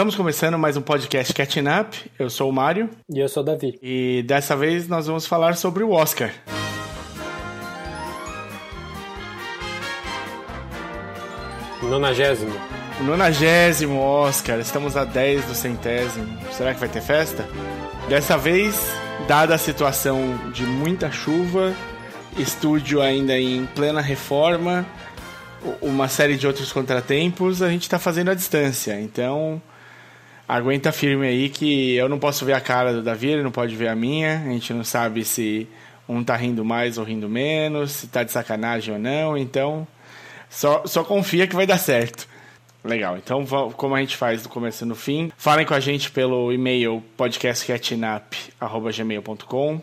Estamos começando mais um podcast Catching Up. Eu sou o Mário. E eu sou o Davi. E dessa vez nós vamos falar sobre o Oscar. Nonagésimo. O nonagésimo Oscar. Estamos a 10 do centésimo. Será que vai ter festa? Dessa vez, dada a situação de muita chuva, estúdio ainda em plena reforma, uma série de outros contratempos, a gente está fazendo à distância. Então, aguenta firme aí que eu não posso ver a cara do Davi, ele não pode ver a minha. A gente não sabe se um tá rindo mais ou rindo menos, se tá de sacanagem ou não. Então, só, só confia que vai dar certo. Legal, então como a gente faz do começo no fim, falem com a gente pelo e-mail podcastcatchingup.gmail.com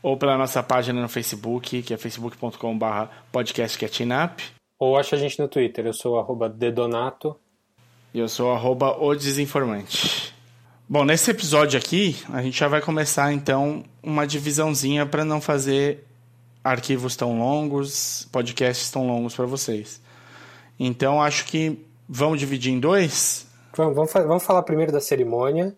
ou pela nossa página no Facebook, que é facebook.com.br podcastcatchingup. Ou acha a gente no Twitter, eu sou arroba dedonato e eu sou arroba o desinformante. Bom, nesse episódio aqui, a gente já vai começar então uma divisãozinha para não fazer arquivos tão longos, podcasts tão longos para vocês. Então, acho que vamos dividir em dois. Vamos, vamos, vamos falar primeiro da cerimônia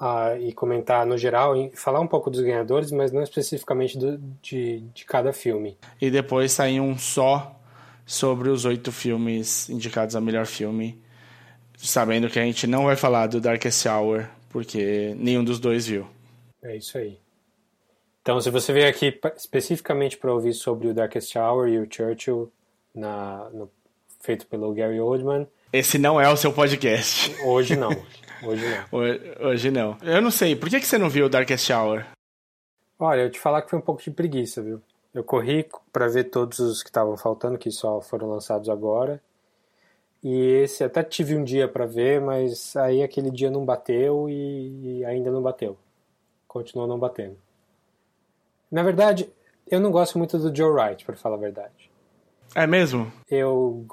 uh, e comentar no geral, e falar um pouco dos ganhadores, mas não especificamente do, de, de cada filme. E depois sair um só sobre os oito filmes indicados a melhor filme sabendo que a gente não vai falar do Darkest Hour, porque nenhum dos dois viu. É isso aí. Então, se você veio aqui especificamente para ouvir sobre o Darkest Hour e o Churchill, na, no, feito pelo Gary Oldman. Esse não é o seu podcast. Hoje não. Hoje não. Hoje não. Eu não sei, por que você não viu o Darkest Hour? Olha, eu te falar que foi um pouco de preguiça, viu? Eu corri para ver todos os que estavam faltando, que só foram lançados agora. E esse até tive um dia para ver, mas aí aquele dia não bateu e, e, ainda não bateu. Continuou não batendo. Na verdade, eu não gosto muito do Joe Wright, para falar a verdade. É mesmo? Eu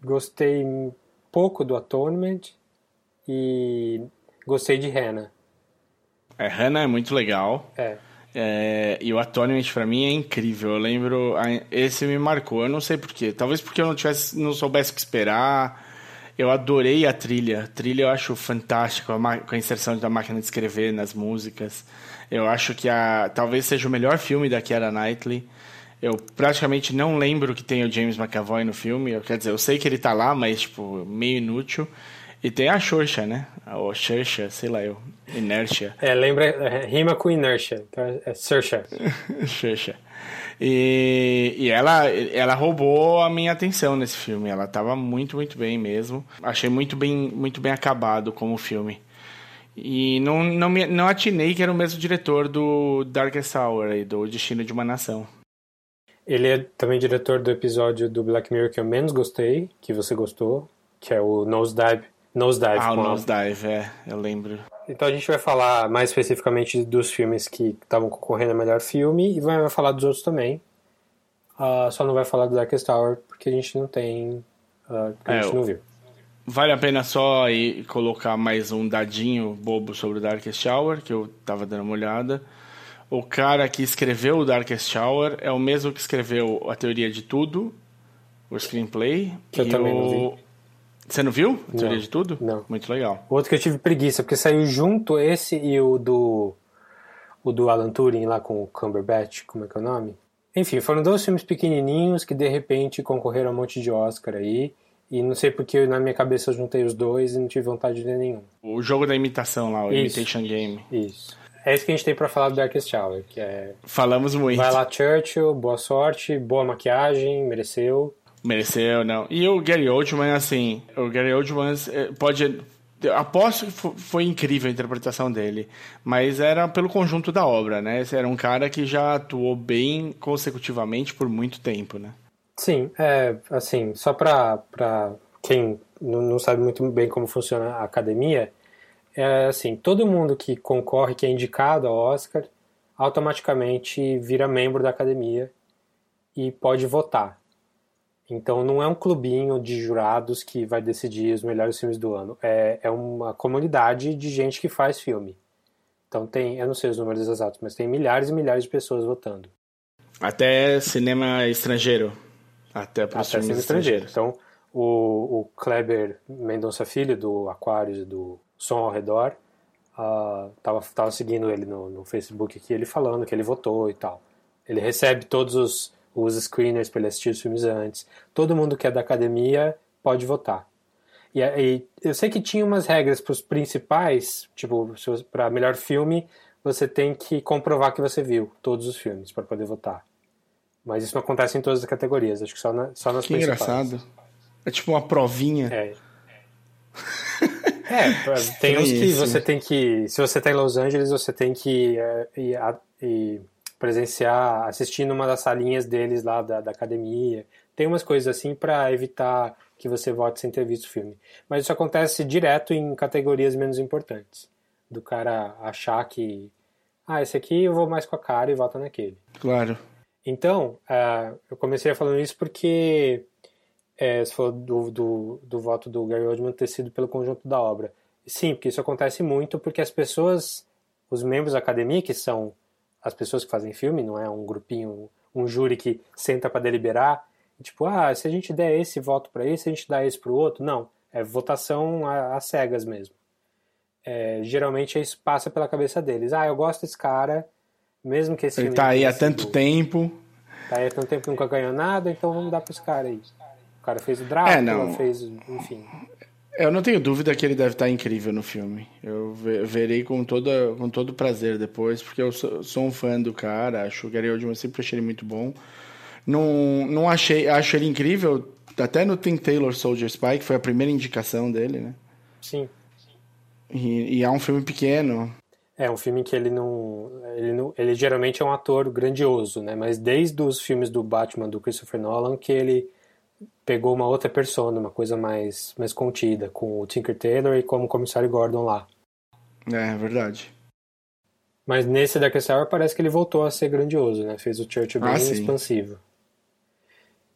gostei pouco do Atonement e gostei de Hannah. É, Hannah é muito legal. É. É, e o Atonement para mim é incrível. Eu lembro, esse me marcou. Eu não sei porquê. Talvez porque eu não tivesse, não soubesse o que esperar. Eu adorei a trilha. A trilha eu acho fantástica, com a inserção da máquina de escrever nas músicas. Eu acho que a, talvez seja o melhor filme da Keira Knightley. Eu praticamente não lembro que tem o James McAvoy no filme. Eu, quer dizer, eu sei que ele tá lá, mas tipo meio inútil. E tem a Xoxa, né? Ou Xerxa, sei lá eu. Inércia. É, lembra, é, rima com inércia. Então é Xerxa. Xerxa. E, e ela, ela roubou a minha atenção nesse filme. Ela estava muito, muito bem mesmo. Achei muito bem, muito bem acabado como filme. E não, não, me, não atinei que era o mesmo diretor do Darkest Hour e do Destino de uma Nação. Ele é também diretor do episódio do Black Mirror que eu menos gostei, que você gostou, que é o Nosedive Nosedive. Ah, o Nosedive, é, eu lembro. Então a gente vai falar mais especificamente dos filmes que estavam concorrendo a melhor filme e vai falar dos outros também. Uh, só não vai falar do Darkest Tower porque a gente não tem. Uh, a é, gente não viu. Vale a pena só aí colocar mais um dadinho bobo sobre o Darkest Hour, que eu tava dando uma olhada. O cara que escreveu o Darkest Hour é o mesmo que escreveu A Teoria de Tudo, o screenplay. Que eu também o... Você não viu? A teoria não, de tudo? Não. Muito legal. O outro que eu tive preguiça, porque saiu junto esse e o do. O do Alan Turing lá com o Cumberbatch, como é que é o nome? Enfim, foram dois filmes pequenininhos que de repente concorreram a um monte de Oscar aí. E não sei porque na minha cabeça eu juntei os dois e não tive vontade de ver nenhum. O jogo da imitação lá, o isso, Imitation Game. Isso. É isso que a gente tem para falar do Darkest Hour, que é... Falamos muito. Vai lá, Churchill, boa sorte, boa maquiagem, mereceu. Mereceu, não. E o Gary Oldman, assim, o Gary Oldman eh, pode. Aposto que foi incrível a interpretação dele, mas era pelo conjunto da obra, né? Era um cara que já atuou bem consecutivamente por muito tempo, né? Sim, é, assim, só pra, pra quem não sabe muito bem como funciona a academia, é assim, todo mundo que concorre, que é indicado ao Oscar, automaticamente vira membro da academia e pode votar. Então não é um clubinho de jurados que vai decidir os melhores filmes do ano. É, é uma comunidade de gente que faz filme. Então tem, eu não sei os números exatos, mas tem milhares e milhares de pessoas votando. Até cinema estrangeiro. Até para cinema estrangeiro. Então o, o Kleber Mendonça Filho, do Aquários e do Som ao Redor, uh, tava, tava seguindo ele no, no Facebook aqui, ele falando que ele votou e tal. Ele recebe todos os, os screeners para ele assistir os filmes antes. Todo mundo que é da academia pode votar. E, e eu sei que tinha umas regras para os principais, tipo, para melhor filme, você tem que comprovar que você viu todos os filmes para poder votar. Mas isso não acontece em todas as categorias, acho que só, na, só nas que principais. engraçado. É tipo uma provinha. É. é, tem uns que você tem que. Se você está em Los Angeles, você tem que é, ir, ir presenciar, assistir numa das salinhas deles lá da, da academia. Tem umas coisas assim para evitar que você vote sem ter visto o filme. Mas isso acontece direto em categorias menos importantes. Do cara achar que. Ah, esse aqui eu vou mais com a cara e vota naquele. Claro. Então, uh, eu comecei falando isso porque é, você falou do, do, do voto do Gary Oldman ter sido pelo conjunto da obra. Sim, porque isso acontece muito porque as pessoas, os membros da academia, que são as pessoas que fazem filme, não é um grupinho, um júri que senta para deliberar, tipo, ah, se a gente der esse voto para esse, a gente dá esse para o outro. Não, é votação às cegas mesmo. É, geralmente isso passa pela cabeça deles. Ah, eu gosto desse cara, mesmo que esse Ele tá aí há tanto tempo. Tá aí há tanto tempo que nunca ganhou nada, então vamos dar para esse cara aí. O cara fez o Drácula, é, não. fez, enfim. Eu não tenho dúvida que ele deve estar incrível no filme. Eu verei com, toda, com todo prazer depois, porque eu sou, sou um fã do cara, acho o Gary Oldman, sempre achei ele muito bom. Não, não achei, acho ele incrível, até no Think Taylor Soldier Spy, que foi a primeira indicação dele, né? Sim. E, e é um filme pequeno. É um filme que ele não, ele não, ele geralmente é um ator grandioso, né? Mas desde os filmes do Batman do Christopher Nolan que ele pegou uma outra persona, uma coisa mais, mais contida, com o Tinker Taylor e como o Comissário Gordon lá. É, verdade. Mas nesse da Hour parece que ele voltou a ser grandioso, né? Fez o Churchill bem ah, expansivo.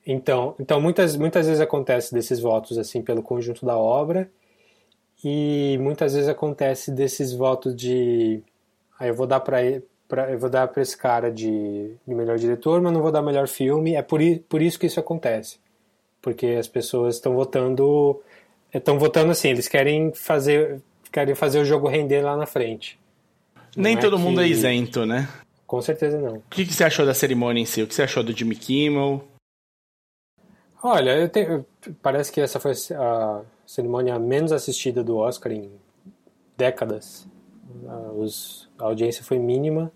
Então, então muitas, muitas vezes acontece desses votos assim pelo conjunto da obra e muitas vezes acontece desses votos de aí ah, eu vou dar para eu vou dar para esse cara de, de melhor diretor, mas não vou dar melhor filme. É por, por isso que isso acontece porque as pessoas estão votando estão votando assim, eles querem fazer querem fazer o jogo render lá na frente. Nem não todo é mundo é isento, né? Com certeza não. O que, que, você achou da cerimônia em si? O que você achou do Jimmy Kimmel? Olha, tenho, parece que essa foi a cerimônia menos assistida do Oscar em décadas. Os, a audiência foi mínima.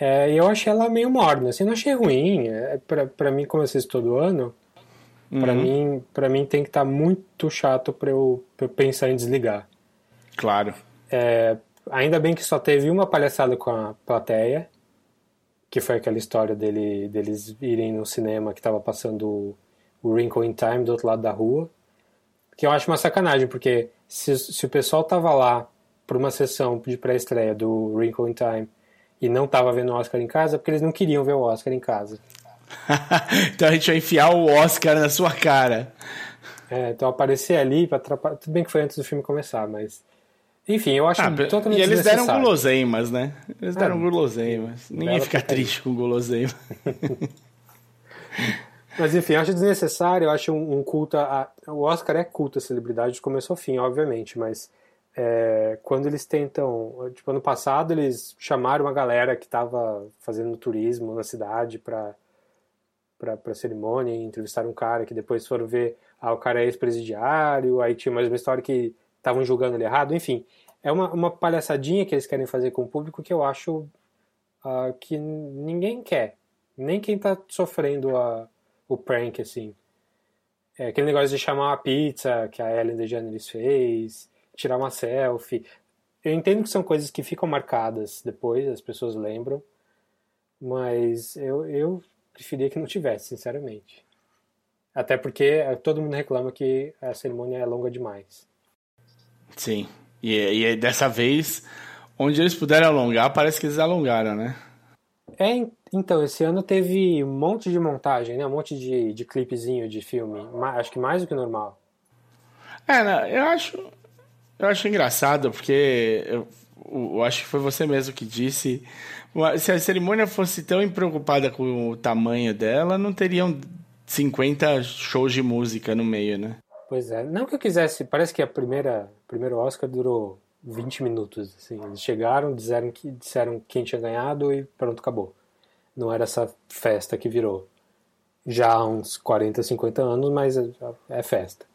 É, e eu achei ela meio morna, assim, não achei ruim. É, pra, pra mim, como eu assisto todo ano, Uhum. Para mim, para mim tem que estar tá muito chato para eu, eu, pensar em desligar. Claro. É, ainda bem que só teve uma palhaçada com a plateia, que foi aquela história dele, deles irem no cinema que estava passando o Wrinkle in Time do outro lado da rua. Que eu acho uma sacanagem, porque se, se o pessoal tava lá por uma sessão de pré-estreia do Wrinkle in Time e não tava vendo o Oscar em casa, é porque eles não queriam ver o Oscar em casa. então a gente vai enfiar o Oscar na sua cara. É, então aparecer ali para atrapalhar. Tudo bem que foi antes do filme começar, mas. Enfim, eu acho ah, totalmente E eles deram guloseimas, né? Eles deram ah, guloseimas. Ninguém fica triste com guloseima. Mas enfim, eu acho desnecessário, eu acho um, um culto. A, o Oscar é culto a celebridade de começo ao fim, obviamente, mas é, quando eles tentam. Tipo, ano passado eles chamaram uma galera que estava fazendo turismo na cidade para para cerimônia e entrevistaram um cara que depois foram ver, ah, o cara é ex-presidiário, aí tinha mais uma história que estavam julgando ele errado, enfim. É uma, uma palhaçadinha que eles querem fazer com o público que eu acho uh, que ninguém quer. Nem quem está sofrendo a, o prank, assim. É aquele negócio de chamar uma pizza que a Ellen DeGeneres fez, tirar uma selfie. Eu entendo que são coisas que ficam marcadas depois, as pessoas lembram, mas eu, eu preferia que não tivesse, sinceramente. Até porque eh, todo mundo reclama que a cerimônia é longa demais. Sim. E, e dessa vez, onde eles puderam alongar, parece que eles alongaram, né? É, então, esse ano teve um monte de montagem, né? Um monte de, de clipezinho de filme. Acho que mais do que normal. É, não, eu acho. Eu acho engraçado, porque eu, eu acho que foi você mesmo que disse se a cerimônia fosse tão preocupada com o tamanho dela, não teriam 50 shows de música no meio, né? Pois é. Não que eu quisesse. Parece que a primeira primeiro Oscar durou 20 minutos. Assim. Eles chegaram, disseram, que, disseram quem tinha ganhado e pronto, acabou. Não era essa festa que virou. Já há uns 40, 50 anos, mas é, é festa.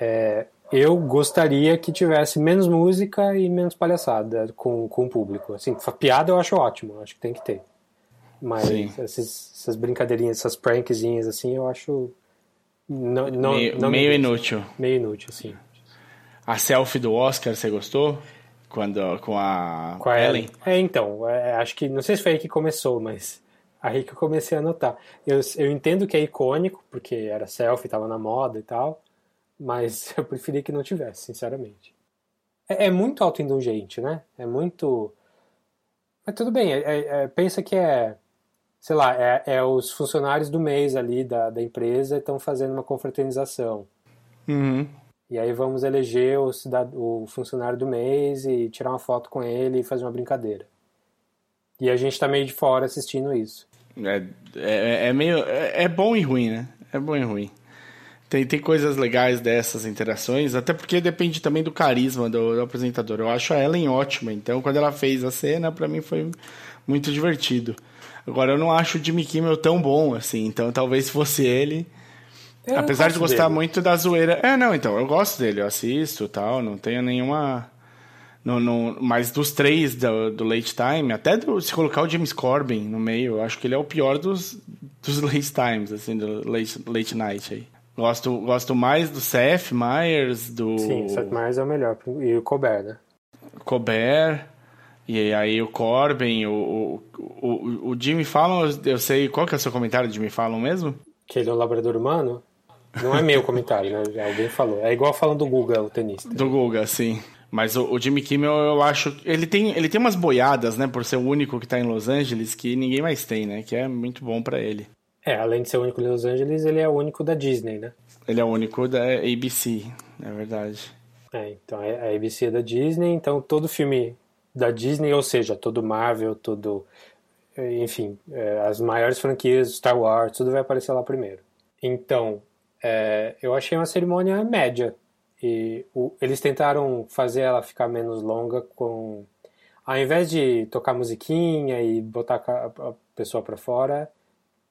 É, eu gostaria que tivesse menos música e menos palhaçada com, com o público. Assim, piada eu acho ótimo, acho que tem que ter. Mas esses, essas brincadeirinhas, essas prankzinhas, assim, eu acho. Não, não, meio, não meio inútil. Meio inútil, sim. A selfie do Oscar, você gostou? Quando, com a, com a Ellen? Ellen? É, então, é, acho que. Não sei se foi aí que começou, mas aí que eu comecei a notar. Eu, eu entendo que é icônico, porque era selfie, tava na moda e tal, mas eu preferia que não tivesse, sinceramente. É, é muito autoindulgente, né? É muito. Mas tudo bem, é, é, é pensa que é sei lá, é, é, os funcionários do mês ali da, da empresa estão fazendo uma confraternização. Uhum. E aí vamos eleger o, o funcionário do mês e tirar uma foto com ele e fazer uma brincadeira. E a gente tá meio de fora assistindo isso. É, é, é meio. É, é, bom e ruim, né? É bom e ruim. Tem, tem coisas legais dessas interações, até porque depende também do carisma do, do apresentador. Eu acho a Ellen ótima, então quando ela fez a cena, para mim foi muito divertido. Agora, eu não acho o Jimmy Kimmel tão bom, assim. Então, talvez fosse ele. Eu apesar de gostar dele. muito da zoeira. É, não, então, eu gosto dele, eu assisto tal. Não tenho nenhuma. No, no, mas dos três do, do Late Time, até do, se colocar o James Corbin no meio, eu acho que ele é o pior dos, dos Late Times, assim, do Late, late Night aí. Gosto, gosto mais do Seth Meyers, do. Sim, Seth Meyers é o melhor. E o Colbert, né? Colbert. E aí o Corbin, o, o, o, o Jimmy Fallon, eu sei. Qual que é o seu comentário do Jimmy Fallon mesmo? Que ele é um labrador humano? Não é meu comentário, né? Alguém falou. É igual falando do Guga, o tenista. Do Guga, sim. Mas o, o, Jimmy Kimmel, eu acho. Ele tem, ele tem umas boiadas, né? Por ser o único que tá em Los Angeles, que ninguém mais tem, né? Que é muito bom para ele. É, além de ser o único em Los Angeles, ele é o único da Disney, né? Ele é o único da ABC, é verdade. É, então a ABC é da Disney, então todo filme da Disney, ou seja, todo Marvel, todo. Enfim, é, as maiores franquias, Star Wars, tudo vai aparecer lá primeiro. Então, é, eu achei uma cerimônia média. E o, eles tentaram fazer ela ficar menos longa com. Ao invés de tocar musiquinha e botar a, a pessoa para fora,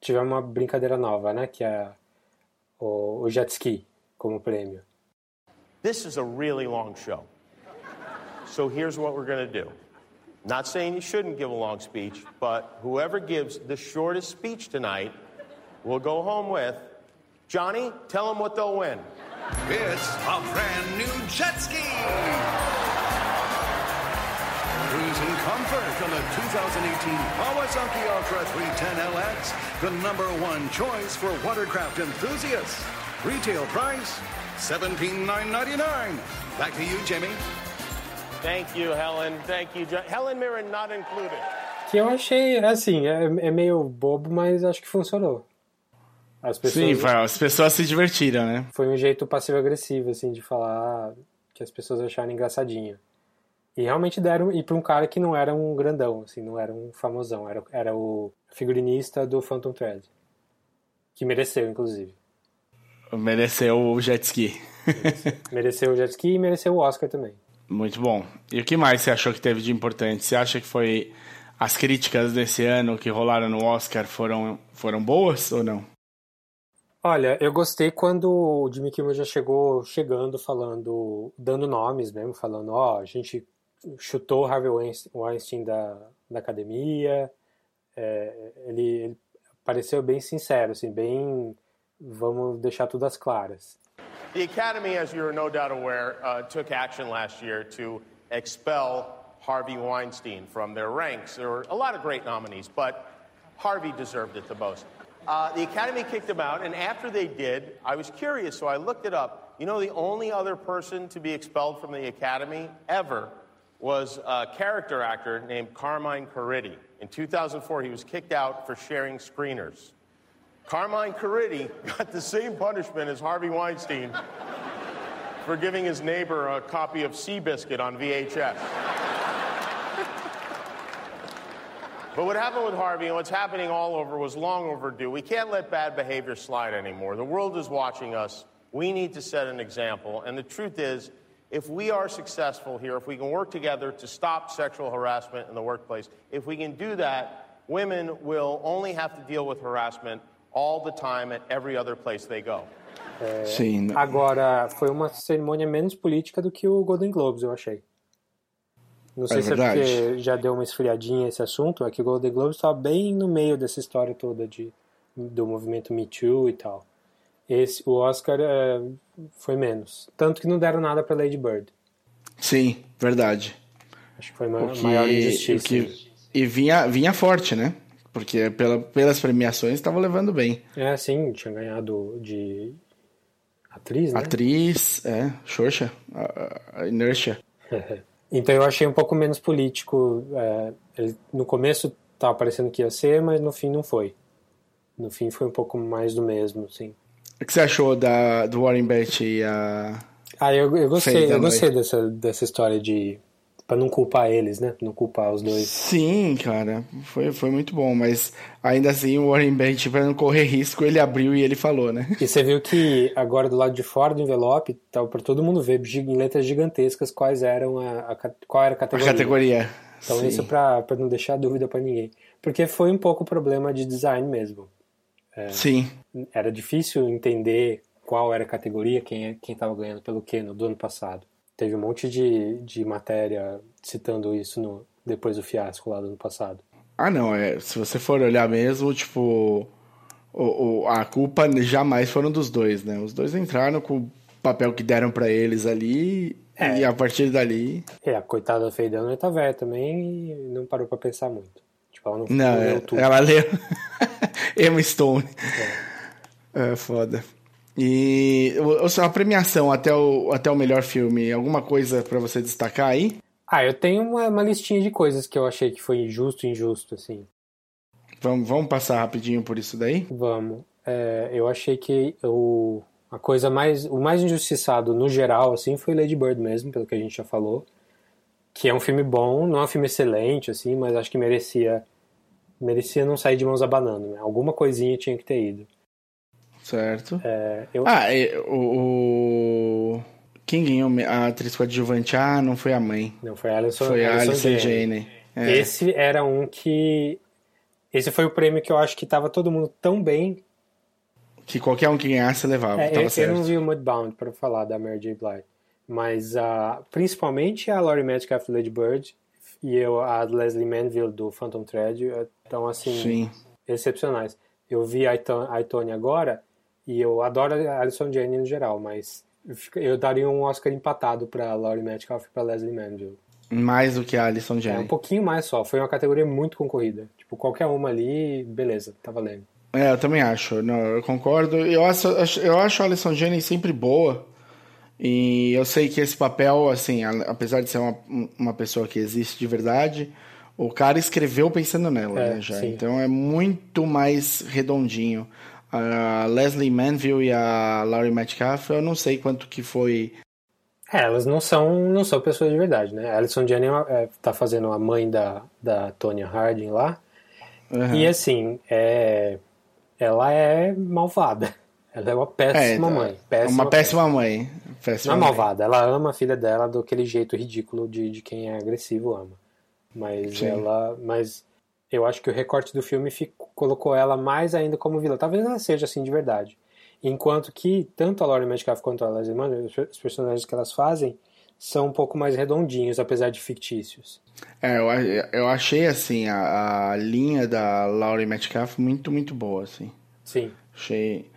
tivemos uma brincadeira nova, né? Que é o, o jet ski como prêmio. This is a really long show. So here's what we're going to do. Not saying you shouldn't give a long speech, but whoever gives the shortest speech tonight will go home with. Johnny, tell them what they'll win. It's a brand new jet ski. Cruising comfort on the 2018 Kawasaki Ultra 310LX, the number one choice for watercraft enthusiasts. Retail price $17,999. Back to you, Jimmy. Thank you, Helen. Thank you, Helen Mirren not included. Que eu achei, assim, é, é meio bobo, mas acho que funcionou. As pessoas, Sim, as pessoas se divertiram, né? Foi um jeito passivo-agressivo, assim, de falar que as pessoas acharam engraçadinho. E realmente deram, e para um cara que não era um grandão, assim, não era um famosão, era, era o figurinista do Phantom Thread. Que mereceu, inclusive. Mereceu o jet ski. Mereceu, mereceu o jet ski e mereceu o Oscar também. Muito bom. E o que mais você achou que teve de importante? Você acha que foi as críticas desse ano que rolaram no Oscar foram, foram boas ou não? Olha, eu gostei quando o Jimmy Kimmel já chegou chegando falando, dando nomes mesmo, falando, ó, oh, a gente chutou Harvey Weinstein da, da academia, é, ele, ele pareceu bem sincero, assim, bem, vamos deixar tudo às claras. The Academy, as you're no doubt aware, uh, took action last year to expel Harvey Weinstein from their ranks. There were a lot of great nominees, but Harvey deserved it the most. Uh, the Academy kicked him out, and after they did, I was curious, so I looked it up. You know, the only other person to be expelled from the Academy ever was a character actor named Carmine Corritti. In 2004, he was kicked out for sharing screeners. Carmine Corritti got the same punishment as Harvey Weinstein for giving his neighbor a copy of Seabiscuit on VHS. But what happened with Harvey and what's happening all over was long overdue. We can't let bad behavior slide anymore. The world is watching us. We need to set an example. And the truth is, if we are successful here, if we can work together to stop sexual harassment in the workplace, if we can do that, women will only have to deal with harassment all the time at every other place they go. Sim. Agora, foi uma cerimônia menos política do que o Golden Globes, eu achei. Não sei É se é verdade. porque já deu uma esfriadinha esse assunto, é que o Golden Globes estava bem no meio dessa história toda de, do movimento Me Too e tal. Esse, o Oscar é, foi menos. Tanto que não deram nada para Lady Bird. Sim, verdade. Acho que foi O que- maior injustiça. que- e vinha, vinha forte, né? Porque pela, pelas premiações estava levando bem. É, sim, tinha ganhado de atriz, né? Atriz, é, Xoxa, a, a Inertia. Então eu achei um pouco menos político. é, ele- no começo tava parecendo que ia ser, mas no fim não foi. No fim foi um pouco mais do mesmo, sim. O que você achou da, do Warren Beatty e a. Ah, eu, eu gostei, eu gostei dessa, dessa história de. Pra não culpar eles, né? Não culpar os dois. Sim, cara, foi, foi muito bom, mas ainda assim o Warren Beatty, para não correr risco, ele abriu e ele falou, né? E você viu que agora do lado de fora do envelope, tava pra todo mundo ver em letras gigantescas quais eram a, a qual era a A categoria. categoria. Então Sim. isso pra, pra não deixar dúvida pra ninguém. Porque foi um pouco problema de design mesmo. Sim, era difícil entender qual era a categoria, quem é, quem estava ganhando pelo que no do ano passado. Teve um monte de, de matéria citando isso no, depois do fiasco lá do ano passado. Ah, não, é, se você for olhar mesmo, tipo, o, o- a culpa jamais foram dos dois, né? Os dois entraram com o papel que deram pra eles ali É. e a partir dali... É, a coitada Faye Dunaway tá velha também e não parou pra pensar muito. Tipo, ela não, Não, leu é, tudo. ela leu Emma Stone. É. foda. E a premiação até o, até o melhor filme, alguma coisa pra você destacar aí? Ah, eu tenho uma, uma listinha de coisas que eu achei que foi injusto, injusto, assim. Vamos, vamos passar rapidinho por isso daí? Vamos. É, eu achei que o, a coisa mais. O mais injustiçado no geral, assim, foi Lady Bird mesmo, pelo que a gente já falou. Que é um filme bom, não é um filme excelente, assim, mas acho que merecia. Merecia não sair de mãos abanando, né? Alguma coisinha tinha que ter ido. Certo. É, eu, Ah, o, o- Quem ganhou a atriz coadjuvante? Ah, não foi a mãe. não, foi a Alison, Foi a Alison Janney. Jane. É. Esse era um que. Esse foi o prêmio que eu acho que tava todo mundo tão bem. Que qualquer um que ganhasse levava, É, eu, eu não vi o Mudbound para falar da Mary J. Blige, mas principalmente a Laurie Metcalf Lady Bird e eu, a Leslie Manville do Phantom Thread estão assim Sim. excepcionais. Eu vi a Tony agora e eu adoro a Alison Janney no geral, mas eu daria um Oscar empatado para Laurie Metcalf e para Leslie Manville. Mais do que a Alison É um Jane. pouquinho mais só, foi uma categoria muito concorrida. Tipo, qualquer uma ali, beleza, tá valendo. É, eu também acho. Não, eu concordo. Eu acho, eu acho a Alison Jane sempre boa. E eu sei que esse papel, assim, apesar de ser uma, uma pessoa que existe de verdade, o cara escreveu pensando nela, É, né, já. sim. Então é muito mais redondinho. A Leslie Manville e a Laurie Metcalf, eu não sei quanto que foi É, elas não são, não são pessoas de verdade, né? A Alison Janney é, tá fazendo a mãe da, da Tonya Harding lá. Aham. E assim, é, ela é malvada. Ela é uma péssima É, mãe. Péssima, uma péssima mãe. Péssima Não é malvada, ela ama a filha dela daquele jeito ridículo de, de quem é agressivo ama. Mas Sim. ela. Mas eu acho que o recorte do filme ficou- colocou ela mais ainda como vilã. Talvez ela seja assim de verdade. Enquanto que tanto a Laurie Metcalf quanto a Leslie Mann, os personagens que elas fazem são um pouco mais redondinhos, apesar de fictícios. É, eu, eu achei, assim, a, a linha da Laurie Metcalf muito, muito boa, assim. Sim. Achei.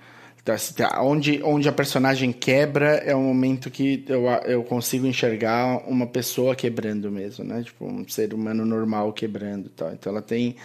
Onde, onde a personagem quebra é o momento que eu, eu consigo enxergar uma pessoa quebrando mesmo, né? Tipo, um ser humano normal quebrando tal. Então ela tem.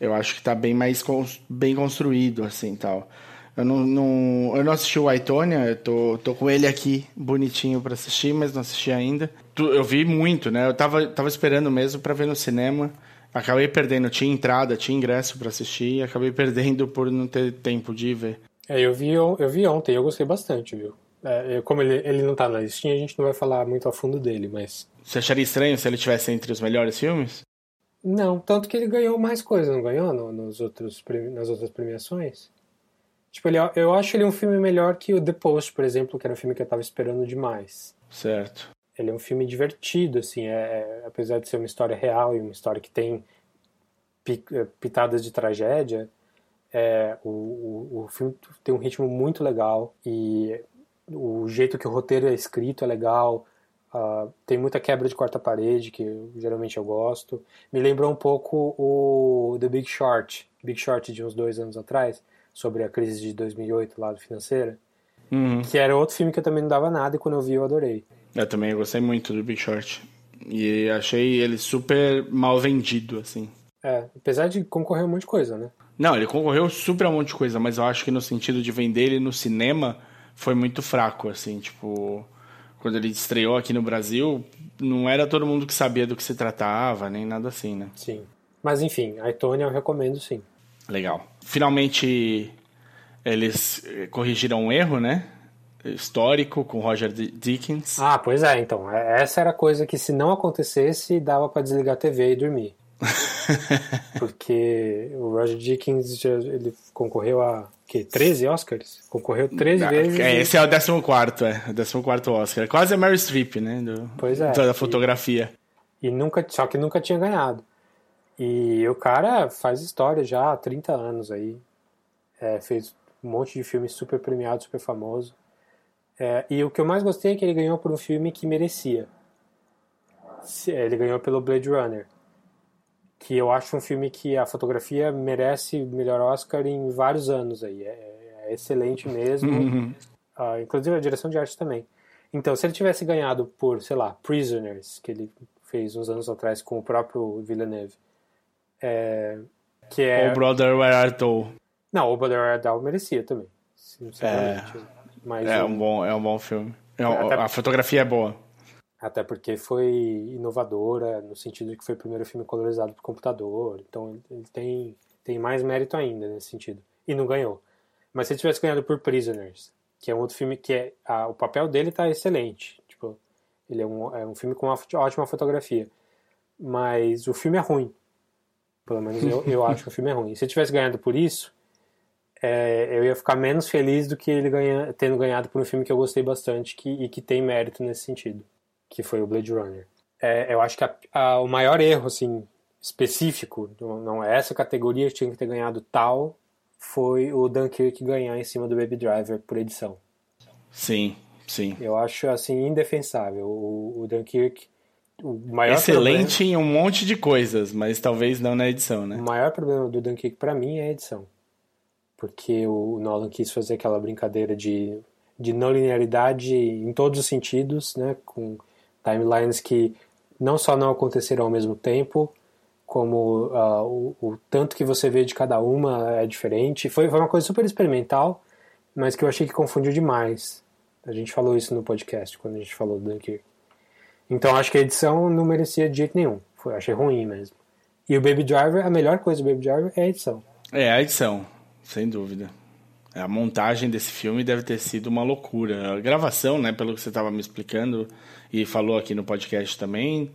Eu acho que tá bem mais bem construído, assim tal. Eu não, não, eu não assisti o Aitonia, eu tô, tô com ele aqui bonitinho pra assistir, mas não assisti ainda. Eu vi muito, né? Eu tava, tava esperando mesmo pra ver no cinema. Acabei perdendo, tinha entrada, tinha ingresso pra assistir acabei perdendo por não ter tempo de ver. É, eu vi, eu vi ontem, eu gostei bastante, viu? É, eu- como ele, ele não tá na listinha, a gente não vai falar muito a fundo dele, mas. Você acharia estranho se ele tivesse entre os melhores filmes? Não, tanto que ele ganhou mais coisa, não ganhou no, nos outros, nas outras premiações? Tipo, ele, eu acho ele um filme melhor que o The Post, por exemplo, que era um filme que eu tava esperando demais. Certo. Ele é um filme divertido, assim, é, é apesar de ser uma história real e uma história que tem é, pitadas de tragédia, é, o, o, o, filme tem um ritmo muito legal e o jeito que o roteiro é escrito é legal. Uh, tem muita quebra de quarta parede que geralmente eu gosto. Me lembrou um pouco o The Big Short, Big Short de uns dois anos atrás, sobre a crise de 2008 lá do financeira, uhum. que era outro filme que eu também não dava nada e quando eu vi eu adorei. Eu também gostei muito do Big Short e achei ele super mal vendido assim. É, apesar de concorrer a um monte de coisa, né? Não, ele concorreu super a um monte de coisa, mas eu acho que no sentido de vender ele no cinema foi muito fraco, assim, tipo, quando ele estreou aqui no Brasil, não era todo mundo que sabia do que se tratava, nem nada assim, né? Sim. Mas enfim, a Tony eu recomendo sim. Legal. Finalmente eles corrigiram um erro, né? Histórico com Roger Dickens. Ah, pois é, então. É, essa era a coisa que se não acontecesse, dava para desligar a TV e dormir. Porque o Roger Dickens já, ele concorreu a que 13 Oscars? Concorreu 13 Não, vezes. É, esse é o 14, é. O 14 Oscar. Quase a Mary Streep, né? Do, pois é. Da fotografia. E, e, nunca, só que nunca tinha ganhado. E o cara faz história já há 30 anos aí. É, fez um monte de filmes super premiados, super famoso. É, e o que eu mais gostei é que ele ganhou por um filme que merecia. Ele ganhou pelo Blade Runner que eu acho um filme que a fotografia merece melhor Oscar em vários anos aí. É, é excelente mesmo. Uhum. Uh, inclusive a direção de arte também. Então, se ele tivesse ganhado por, sei lá, Prisoners, que ele fez uns anos atrás com o próprio Villeneuve, é, que é... O Brother Where Art Thou. Não, o Brother Where Art Thou merecia também, sinceramente. É, Mas é, um bom, é um bom filme. É, até... A fotografia é boa. Até porque foi inovadora, no sentido de que foi o primeiro filme colorizado por computador. Então ele tem, tem mais mérito ainda nesse sentido. E não ganhou. Mas se ele tivesse ganhado por Prisoners, que é um outro filme que é. A, o papel dele tá excelente. Tipo, ele é um, é um filme com uma ótima fotografia. Mas o filme é ruim. Pelo menos eu, eu acho que o filme é ruim. Se ele tivesse ganhado por isso, é, eu ia ficar menos feliz do que ele ganha, tendo ganhado por um filme que eu gostei bastante que, e que tem mérito nesse sentido que foi o Blade Runner. É, eu acho que a, a, o maior erro, assim, específico, não, não é essa categoria tinha que ter ganhado tal, foi o Dunkirk ganhar em cima do Baby Driver por edição. Sim, sim. Eu acho, assim, indefensável. O, o Dunkirk, o maior Excelente problema, em um monte de coisas, mas talvez não na edição, né? O maior problema do Dunkirk para mim é a edição. Porque o Nolan quis fazer aquela brincadeira de, de não linearidade em todos os sentidos, né? Com timelines que não só não aconteceram ao mesmo tempo, como uh, o, o, tanto que você vê de cada uma é diferente. Foi, foi uma coisa super experimental, mas que eu achei que confundiu demais. A gente falou isso no podcast, quando a gente falou do Dunkirk. Então acho que a edição não merecia de jeito nenhum. Foi, achei ruim mesmo. E o Baby Driver, a melhor coisa do Baby Driver é a edição. É, a edição, sem dúvida. A montagem desse filme deve ter sido uma loucura. A gravação, né, pelo que você estava me explicando e falou aqui no podcast também,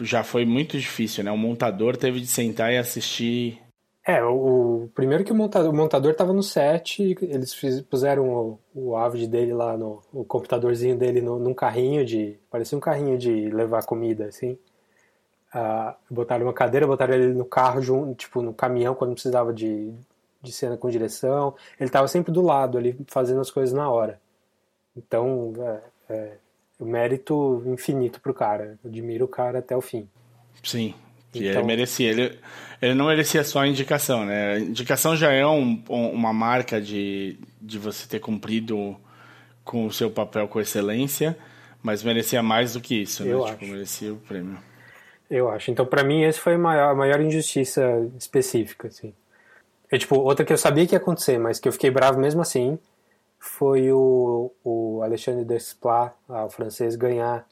já foi muito difícil, né? O montador teve de sentar e assistir. É, o, o primeiro que o montador, o montador estava no set, eles fiz, puseram o, o Avid dele lá no o computadorzinho dele no, num carrinho de, parecia um carrinho de levar comida, assim. Uh, botaram uma cadeira, botaram ele no carro, junto, tipo no caminhão quando precisava de de cena com direção. Ele estava sempre do lado ali, fazendo as coisas na hora. Então, é, é o mérito infinito pro cara. Eu admiro o cara até o fim. Sim, então... ele merecia. Ele, ele não merecia só a indicação, né? A indicação já é um, um, uma marca de, de você ter cumprido com o seu papel com excelência, mas merecia mais do que isso, né? Eu tipo, acho. merecia o prêmio. Eu acho. Então, para mim, esse foi a maior, a maior injustiça específica, assim. Tipo, outra que eu sabia que ia acontecer, mas que eu fiquei bravo mesmo assim, foi o, o Alexandre Desplat, o francês, ganhar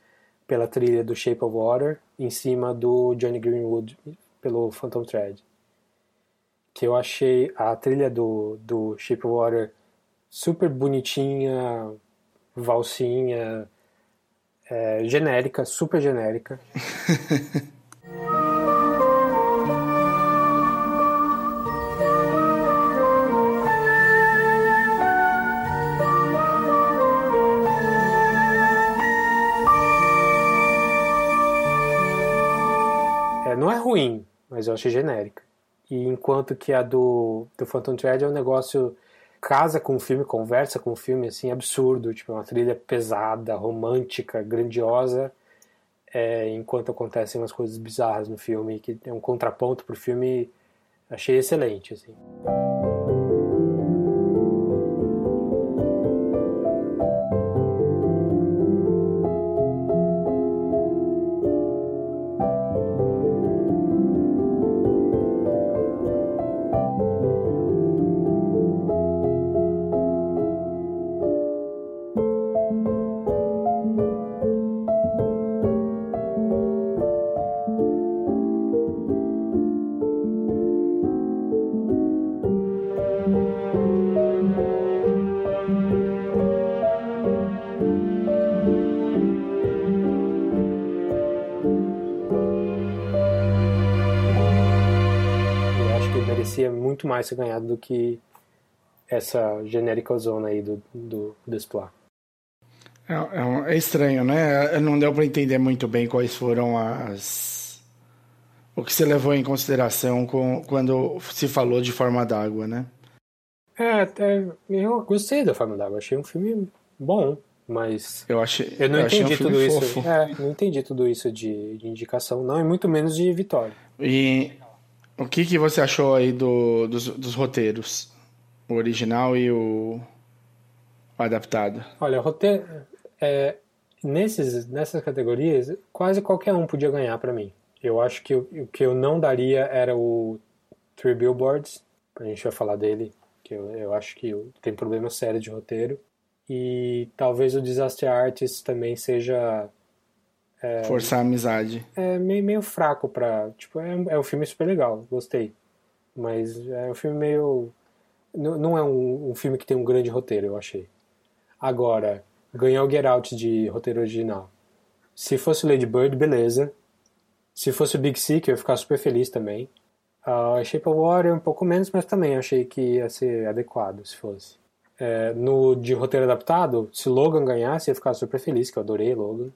pela trilha do Shape of Water em cima do Johnny Greenwood pelo Phantom Thread. Que eu achei a trilha do, do Shape of Water super bonitinha, valsinha, é, genérica, super genérica. mas eu achei genérica. E enquanto que a do, do Phantom Thread é um negócio casa com o filme, conversa com o filme, assim, absurdo, tipo, uma trilha pesada, romântica, grandiosa, é, enquanto acontecem umas coisas bizarras no filme, que é um contraponto pro filme, achei excelente, assim. Mais ser ganhado do que essa genérica zona aí do, do, do. É, é, é, estranho, né? Não deu para entender muito bem quais foram as. O que se levou em consideração com, quando se falou de Forma d'Água, né? É, até, eu gostei da Forma d'Água. Achei um filme bom, mas. Eu, achei, eu não eu entendi um tudo isso. É, não entendi tudo isso de, de indicação, não, e muito menos de vitória. E o que, que você achou aí do, dos, dos roteiros? O original e o, o adaptado? Olha, roteiro. É, nesses, nessas categorias, quase qualquer um podia ganhar para mim. Eu acho que o, que eu não daria era o Three Billboards. A gente vai falar dele, que eu, eu acho que tem problema sério de roteiro. E talvez o Disaster Artist também seja é, Forçar a amizade. É meio, meio fraco pra. Tipo, é, é um filme super legal, gostei. Mas é um filme meio. Não, não é um, um filme que tem um grande roteiro, eu achei. Agora, ganhar o Get Out de roteiro original. Se fosse Lady Bird, beleza. Se fosse o Big Sick, eu ia ficar super feliz também. Uh, Shape of Water um pouco menos, mas também achei que ia ser adequado se fosse. É, no de roteiro adaptado, se Logan ganhasse, eu ia ficar super feliz, que eu adorei Logan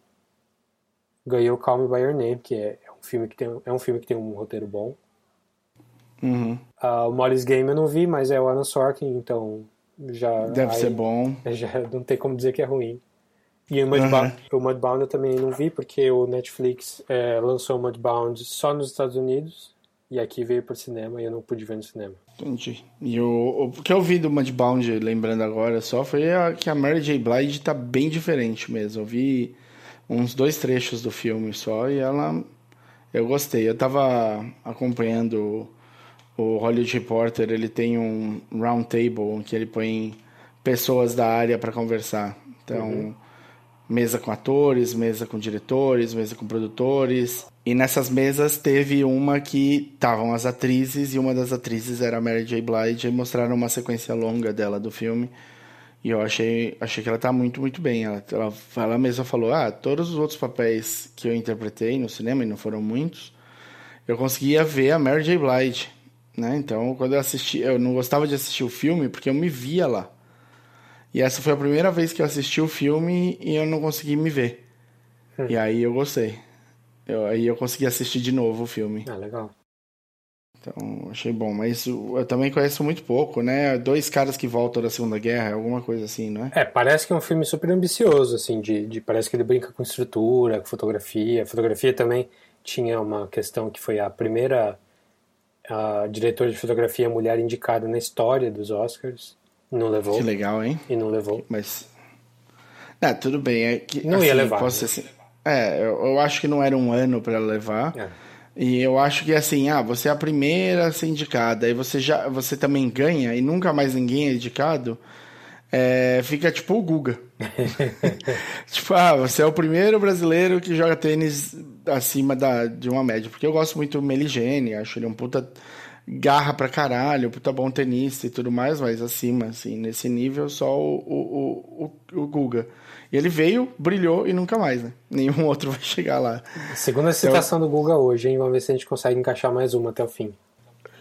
ganhou Call Me By Your Name, que é, é um filme que tem, é um filme que tem um roteiro bom. Uhum. Uh, o Molly's Game eu não vi, mas é o Aaron Sorkin, então já... Deve aí, ser bom. Já não tem como dizer que é ruim. E o Mudbound, uhum. o Mudbound eu também não vi, porque o Netflix é, lançou o Mudbound só nos Estados Unidos, e aqui veio pro cinema e eu não pude ver no cinema. Entendi. E o, o que eu vi do Mudbound, lembrando agora só, foi a, que a Mary J. Blige tá bem diferente mesmo. Eu vi uns dois trechos do filme só e ela eu gostei. Eu tava acompanhando o Hollywood Reporter, ele tem um round table que ele põe pessoas da área para conversar. Então, uhum. mesa com atores, mesa com diretores, mesa com produtores. E nessas mesas teve uma que estavam as atrizes e uma das atrizes era a Mary J. Blige e mostraram uma sequência longa dela do filme. E eu achei, achei que ela tá muito, muito bem. Ela, ela, ela mesma falou: ah, todos os outros papéis que eu interpretei no cinema, e não foram muitos, eu conseguia ver a Mary J. Blige. Né? Então, quando eu assisti, eu não gostava de assistir o filme porque eu me via lá. E essa foi a primeira vez que eu assisti o filme e eu não consegui me ver. Hum. E aí eu gostei. Eu, aí eu consegui assistir de novo o filme. Ah, legal. Então, achei bom. Mas eu também conheço muito pouco, né? Dois caras que voltam da Segunda Guerra, alguma coisa assim, não é? É, parece que é um filme super ambicioso, assim, de, de parece que ele brinca com estrutura, com fotografia. A fotografia também tinha uma questão que foi a primeira a diretora de fotografia mulher indicada na história dos Oscars. Não levou. Que legal, hein? E não levou. Mas. Ah, tudo bem. É que, não assim, ia levar. Posso, né? assim, é, eu, eu, acho que não era um ano para levar. É. E eu acho que assim, ah, você é a primeira a ser indicada, e você já você também ganha e nunca mais ninguém é indicado. É, fica tipo o Guga. tipo, ah, você é o primeiro brasileiro que joga tênis acima da, de uma média. Porque eu gosto muito do Meligene, acho ele um puta garra pra caralho, puta bom tenista e tudo mais, mas acima, assim, nesse nível, só o, o, o, o Guga. E ele veio, brilhou e nunca mais, né? Nenhum outro vai chegar lá. Segunda então, citação do Guga hoje, hein? Vamos ver se a gente consegue encaixar mais uma até o fim.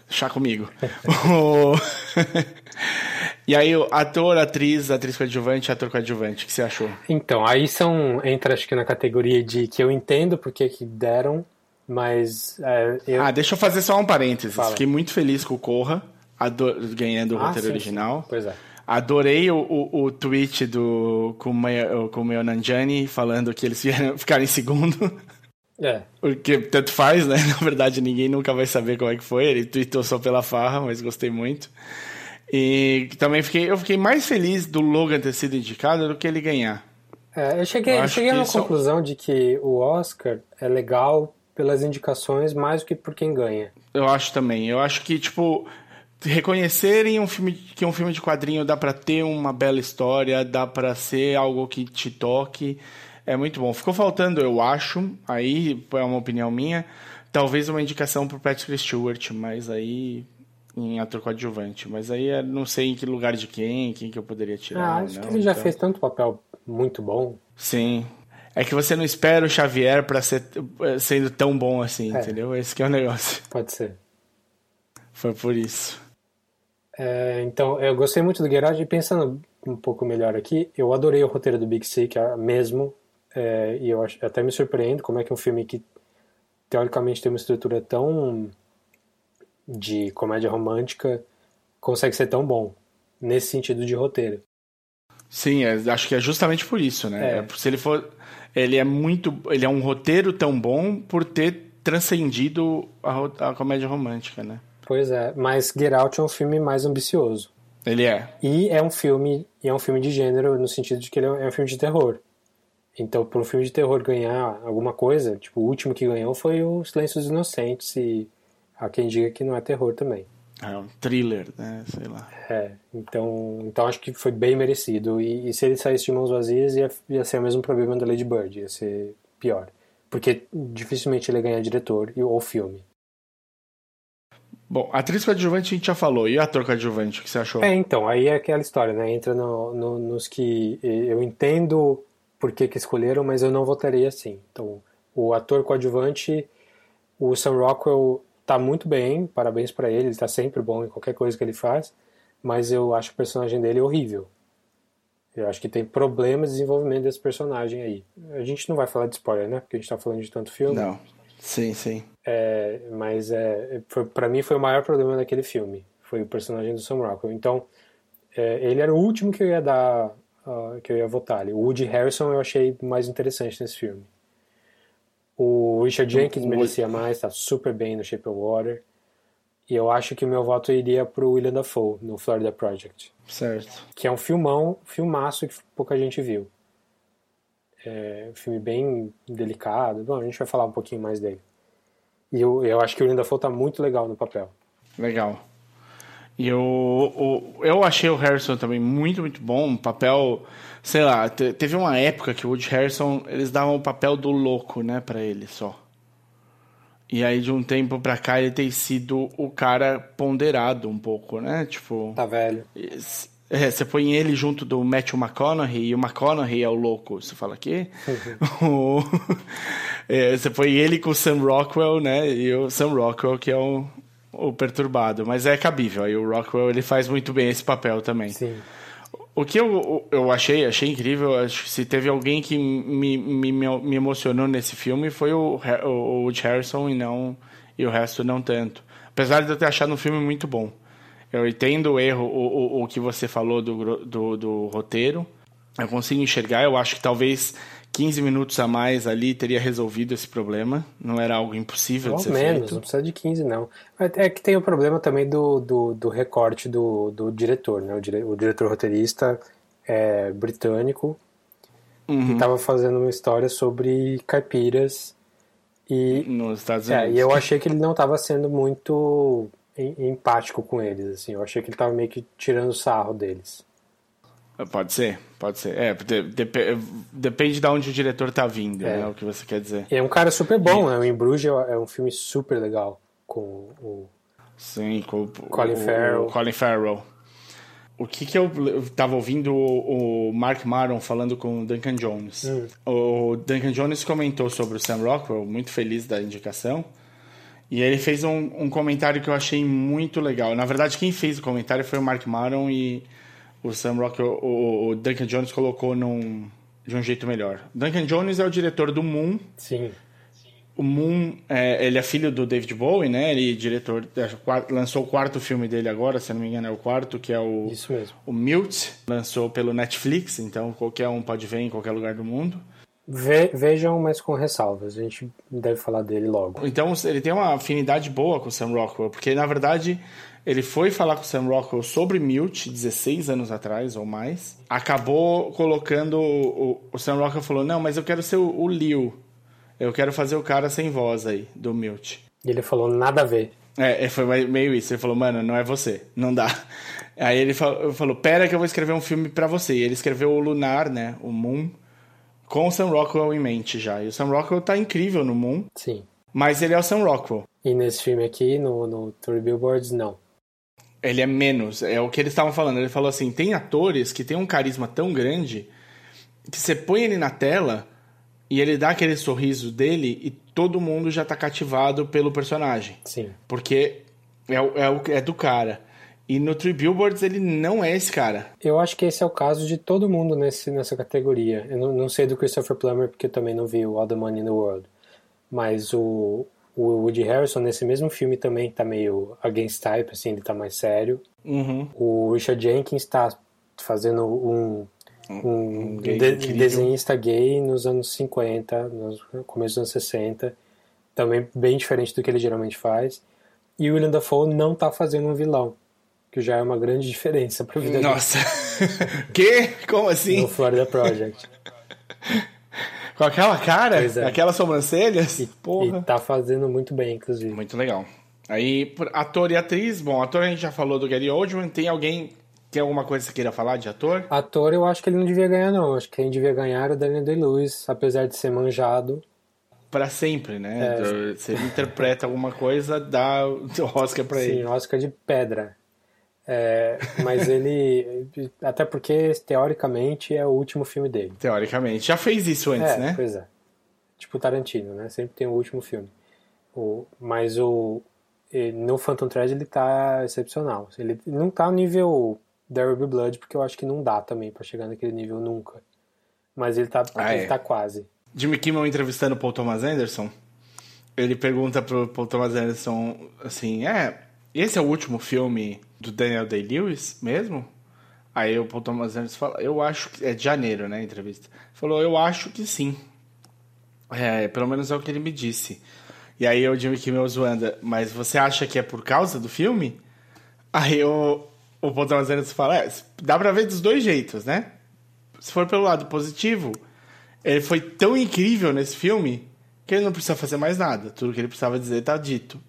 Chá comigo. e aí, ator, atriz, atriz coadjuvante, ator coadjuvante, o que você achou? Então, aí são, entra acho que na categoria de que eu entendo porque que deram, Mas. É, eu... Ah, deixa eu fazer só um parênteses. Fala. Fiquei muito feliz com o Corra ado- ganhando o Ah, roteiro sim, original. sim. Pois é. Adorei o, o, o tweet do Kumail Kumail Nanjiani falando que eles vieram ficar em segundo. É. Porque tanto faz, né? Na verdade, ninguém nunca vai saber como é que foi. Ele tweetou só pela farra, mas gostei muito. E também fiquei, eu fiquei mais feliz do Logan ter sido indicado do que ele ganhar. É, eu cheguei, Eu cheguei a uma é conclusão de que o Oscar é legal pelas indicações mais do que por quem ganha. Eu acho também. Eu acho que, tipo, reconhecerem um filme, que um filme de quadrinho dá pra ter uma bela história, dá pra ser algo que te toque, é muito bom. Ficou faltando, eu acho, aí é uma opinião minha, talvez uma indicação pro Patrick Stewart, mas aí em ator coadjuvante. Mas aí eu não sei em que lugar de quem, quem que eu poderia tirar. Ah, acho não, que ele já então- fez tanto papel muito bom. Sim. É que você não espera o Xavier pra ser sendo tão bom assim, É. entendeu? Esse que é o negócio. Pode ser. Foi por isso. É, então, eu gostei muito do Out e pensando um pouco melhor aqui, eu adorei o roteiro do Big Sick é mesmo, é, e eu até me surpreendo como é que um filme que teoricamente tem uma estrutura tão de comédia romântica consegue ser tão bom nesse sentido de roteiro. Sim, é- acho que é justamente por isso, né? É. É, Se ele for, ele é muito, ele é um roteiro tão bom por ter transcendido a, a comédia romântica, né? Pois é, mas Get Out é um filme mais ambicioso. Ele é. E é um filme, é um filme de gênero no sentido de que ele é um filme de terror. Então, por um filme de terror ganhar alguma coisa, tipo, o último que ganhou foi o Silêncio dos Inocentes, e há quem diga que não é terror também. É um thriller, né? Sei lá. É, então, então acho que foi bem merecido. E, e se ele saísse de mãos vazias, ia, ia ser o mesmo problema da Lady Bird, ia ser pior. Porque dificilmente ele ia ganhar diretor ou filme. Bom, atriz coadjuvante a gente já falou. E o ator coadjuvante, o que você achou? É, então, aí é aquela história, né? Entra no, no- nos que eu entendo por que, que escolheram, mas eu não votaria assim. Então, o ator coadjuvante, o Sam Rockwell tá muito bem, parabéns pra ele, ele tá sempre bom em qualquer coisa que ele faz, mas eu acho o personagem dele horrível. Eu acho que tem problemas de desenvolvimento desse personagem aí. A gente não vai falar de spoiler, né? Porque a gente tá falando de tanto filme. Não. Sim, sim. É, mas é, para mim foi o maior problema daquele filme. Foi o personagem do Sam Rockwell. Então, é, ele era o último que eu ia dar, ah, que eu ia votar ali. O Woody Harrison eu achei mais interessante nesse filme. O Richard Jenkins merecia mais, tá super bem no Shape of Water. E eu acho que o meu voto iria pro William Dafoe, no Florida Project. Certo. Que é um filmão, filmaço que pouca gente viu. É um filme bem delicado. Bom, a gente vai falar um pouquinho mais dele. E eu, eu acho que o Dafoe tá muito legal no papel. Legal. E o, o, eu achei o Harrison também muito, muito bom. Um papel, sei lá, te- teve uma época que o Woody Harrison, eles davam o papel do louco, né, pra ele só. E aí de um tempo pra cá ele tem sido o cara ponderado um pouco, né? Tipo, Tá velho. É, você põe ele junto do Matthew McConaughey e o McConaughey é o louco. Você fala quê? O- é, você põe ele com o Sam Rockwell, né? E o Sam Rockwell que é o, o perturbado. Mas é cabível. Aí o Rockwell ele faz muito bem esse papel também. Sim. O que eu, eu achei, achei incrível, acho que se teve alguém que me, me, me emocionou nesse filme foi o, o Woody Harrison e não e o resto não tanto. Apesar de eu ter achado um filme muito bom. Eu entendo o erro, o, o, o que você falou do, do, do roteiro. Eu consigo enxergar, eu acho que talvez 15 minutos a mais ali teria resolvido esse problema. Não era algo impossível Ou de ser menos, feito. não precisa de 15, não. É que tem o problema também do, do, do recorte do, do diretor, né? O, dire, o diretor roteirista é britânico Uhum. e estava fazendo uma história sobre caipiras e Nos Estados É, Unidos. e eu achei que ele não estava sendo muito empático com eles, assim. Eu achei que ele estava meio que tirando sarro deles. Pode ser, pode ser. É, de- dep- depende de onde o diretor tá vindo, É. né? O que você quer dizer. É um cara super bom, né? O Em Bruges é é um filme super legal com o... Sim, com Colin o- Farrell. o Colin Farrell. O que que eu eu tava ouvindo o, o Mark Maron falando com o Duncan Jones. Hum. O Duncan Jones comentou sobre o Sam Rockwell, muito feliz da indicação. E ele fez um, um comentário que eu achei muito legal. Na verdade, quem fez o comentário foi o Mark Maron e o Sam Rockwell, o, o Duncan Jones colocou num, de um jeito melhor. Duncan Jones é o diretor do Moon, Sim, o Moon, é, ele é filho do David Bowie, né? Ele é diretor, lançou o quarto filme dele agora, se não me engano é o quarto, que é o Isso mesmo. o Mute, lançou pelo Netflix, então qualquer um pode ver em qualquer lugar do mundo. Ve vejam, mas com ressalvas. A gente deve falar dele logo. Então ele tem uma afinidade boa com o Sam Rockwell, porque na verdade ele foi falar com o Sam Rockwell sobre Mute 16 anos atrás ou mais. Acabou colocando. O, o Sam Rockwell falou: Não, mas eu quero ser o, o Liu. Eu quero fazer o cara sem voz aí, do Mute. E ele falou: Nada a ver. É, foi meio isso. Ele falou: Mano, não é você. Não dá. Aí ele falou, falou: Pera que eu vou escrever um filme para você. E ele escreveu o Lunar, né? O Moon. Com o Sam Rockwell em mente já. E o Sam Rockwell tá incrível no Moon. Sim. Mas ele é o Sam Rockwell. E nesse filme aqui, no, no Three Billboards, não. Ele é menos. É o que eles estavam falando. Ele falou assim: tem atores que têm um carisma tão grande que você põe ele na tela e ele dá aquele sorriso dele e todo mundo já tá cativado pelo personagem. Sim. Porque é, é, é do cara. E no Three Billboards ele não é esse cara. Eu acho que esse é o caso de todo mundo nesse, nessa categoria. Eu não, não sei do Christopher Plummer porque eu também não vi o All the Money in the World. Mas o, o Woody Harrison nesse mesmo filme também tá meio against type, assim, ele tá mais sério. Uhum. O Richard Jenkins tá fazendo um, um, um gay de, desenhista gay nos anos 50, no começo dos anos 60. Também bem diferente do que ele geralmente faz. E o William Dafoe não tá fazendo um vilão que já é uma grande diferença pra vida Nossa! que? Como assim? No Florida Project. Com aquela cara, é. aquelas sobrancelhas. E, Porra. e tá fazendo muito bem, inclusive. Muito legal. Aí, ator e atriz, bom, ator a gente já falou do Gary Oldman, tem alguém, tem alguma coisa que você queira falar de ator? Ator eu acho que ele não devia ganhar não, acho que quem devia ganhar era o Daniel Day-Lewis, apesar de ser manjado. Para sempre, né? É. Se ele interpreta alguma coisa, dá o Oscar pra Sim, ele. Sim, Oscar de pedra. É, mas ele. Até porque, teoricamente, é o último filme dele. Teoricamente. Já fez isso antes, é, né? Pois é. Tipo Tarantino, né? Sempre tem o último filme. O, mas o. No Phantom Thread ele tá excepcional. Ele não tá no nível There Will Be Blood, porque eu acho que não dá também para chegar naquele nível nunca. Mas ele tá, ah, ele é. tá quase. Jimmy Kimmel entrevistando o Paul Thomas Anderson. Ele pergunta pro Paul Thomas Anderson assim: É, esse é o último filme do Daniel Day-Lewis mesmo? Aí o Paul Thomas Anderson fala, eu acho que... É de janeiro, né, a entrevista. Falou, eu acho que sim. É, pelo menos é o que ele me disse. E aí o Jimmy Kimmel zoando, mas você acha que é por causa do filme? Aí o, o Paul Thomas Anderson fala, é, dá pra ver dos dois jeitos, né? Se for pelo lado positivo, ele foi tão incrível nesse filme que ele não precisa fazer mais nada. Tudo que ele precisava dizer tá dito.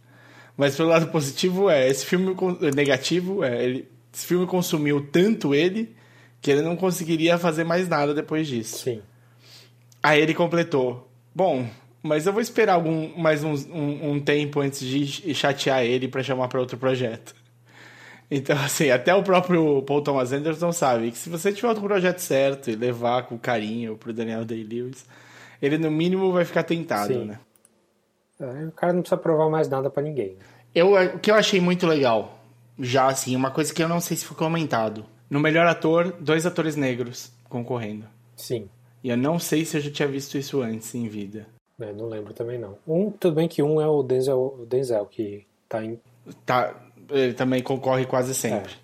Mas pelo lado positivo é, esse filme negativo é, ele, esse filme consumiu tanto ele que ele não conseguiria fazer mais nada depois disso. Sim. Aí ele completou. Bom, mas eu vou esperar algum, mais um, um, um tempo antes de chatear ele para chamar para outro projeto. Então, assim, até o próprio Paul Thomas Anderson sabe que se você tiver o projeto certo e levar com carinho pro Daniel Day-Lewis, ele no mínimo vai ficar tentado, Sim. né? É, o cara não precisa provar mais nada para ninguém. Eu, o que eu achei muito legal, já assim, uma coisa que eu não sei se foi comentado. No melhor ator, dois atores negros concorrendo. Sim. E eu não sei se eu já tinha visto isso antes em vida. É, não lembro também não. Um, tudo bem que um é o Denzel, o Denzel que tá em. Tá, ele também concorre quase sempre. É.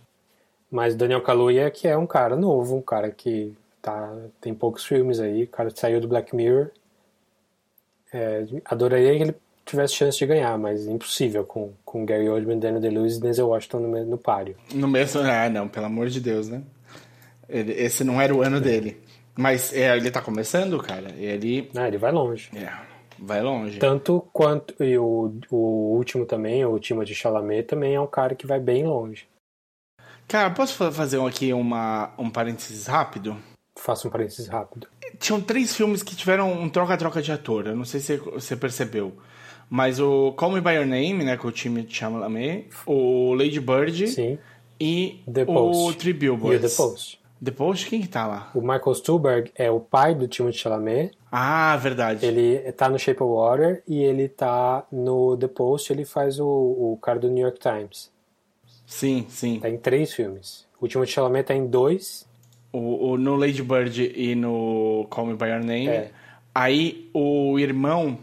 Mas Daniel Kaluuya que é um cara novo, um cara que tá, tem poucos filmes aí, o cara saiu do Black Mirror. É, adoraria que ele tivesse chance de ganhar, mas impossível com, com Gary Oldman, Daniel Day-Lewis e Denzel Washington no, no páreo. No mesmo... Ah, não, pelo amor de Deus, né? Ele, esse não era o ano dele. Mas é, ele tá começando, cara. Ele... Ah, ele vai longe. É, vai longe. Tanto quanto... E o, o último também, o Timothée Chalamet, também é um cara que vai bem longe. Cara, posso fazer aqui uma, um parênteses rápido? Faça um parênteses rápido. Tinham três filmes que tiveram um troca-troca de ator. Eu não sei se você percebeu. Mas o Call Me By Your Name, né, com o time de Chalamet, o Lady Bird Sim. e The o Post. Three E o Billboards. The Post. The Post, quem que tá lá? O Michael Stuhlbarg é o pai do Timothée Chalamet. Ah, verdade. Ele tá no Shape of Water e ele tá no The Post, ele faz o, o cara do New York Times. Sim, sim. Tá em três filmes. O Timothée Chalamet tá em dois. O, o- no Lady Bird e no Call Me By Your Name. É. Aí o irmão,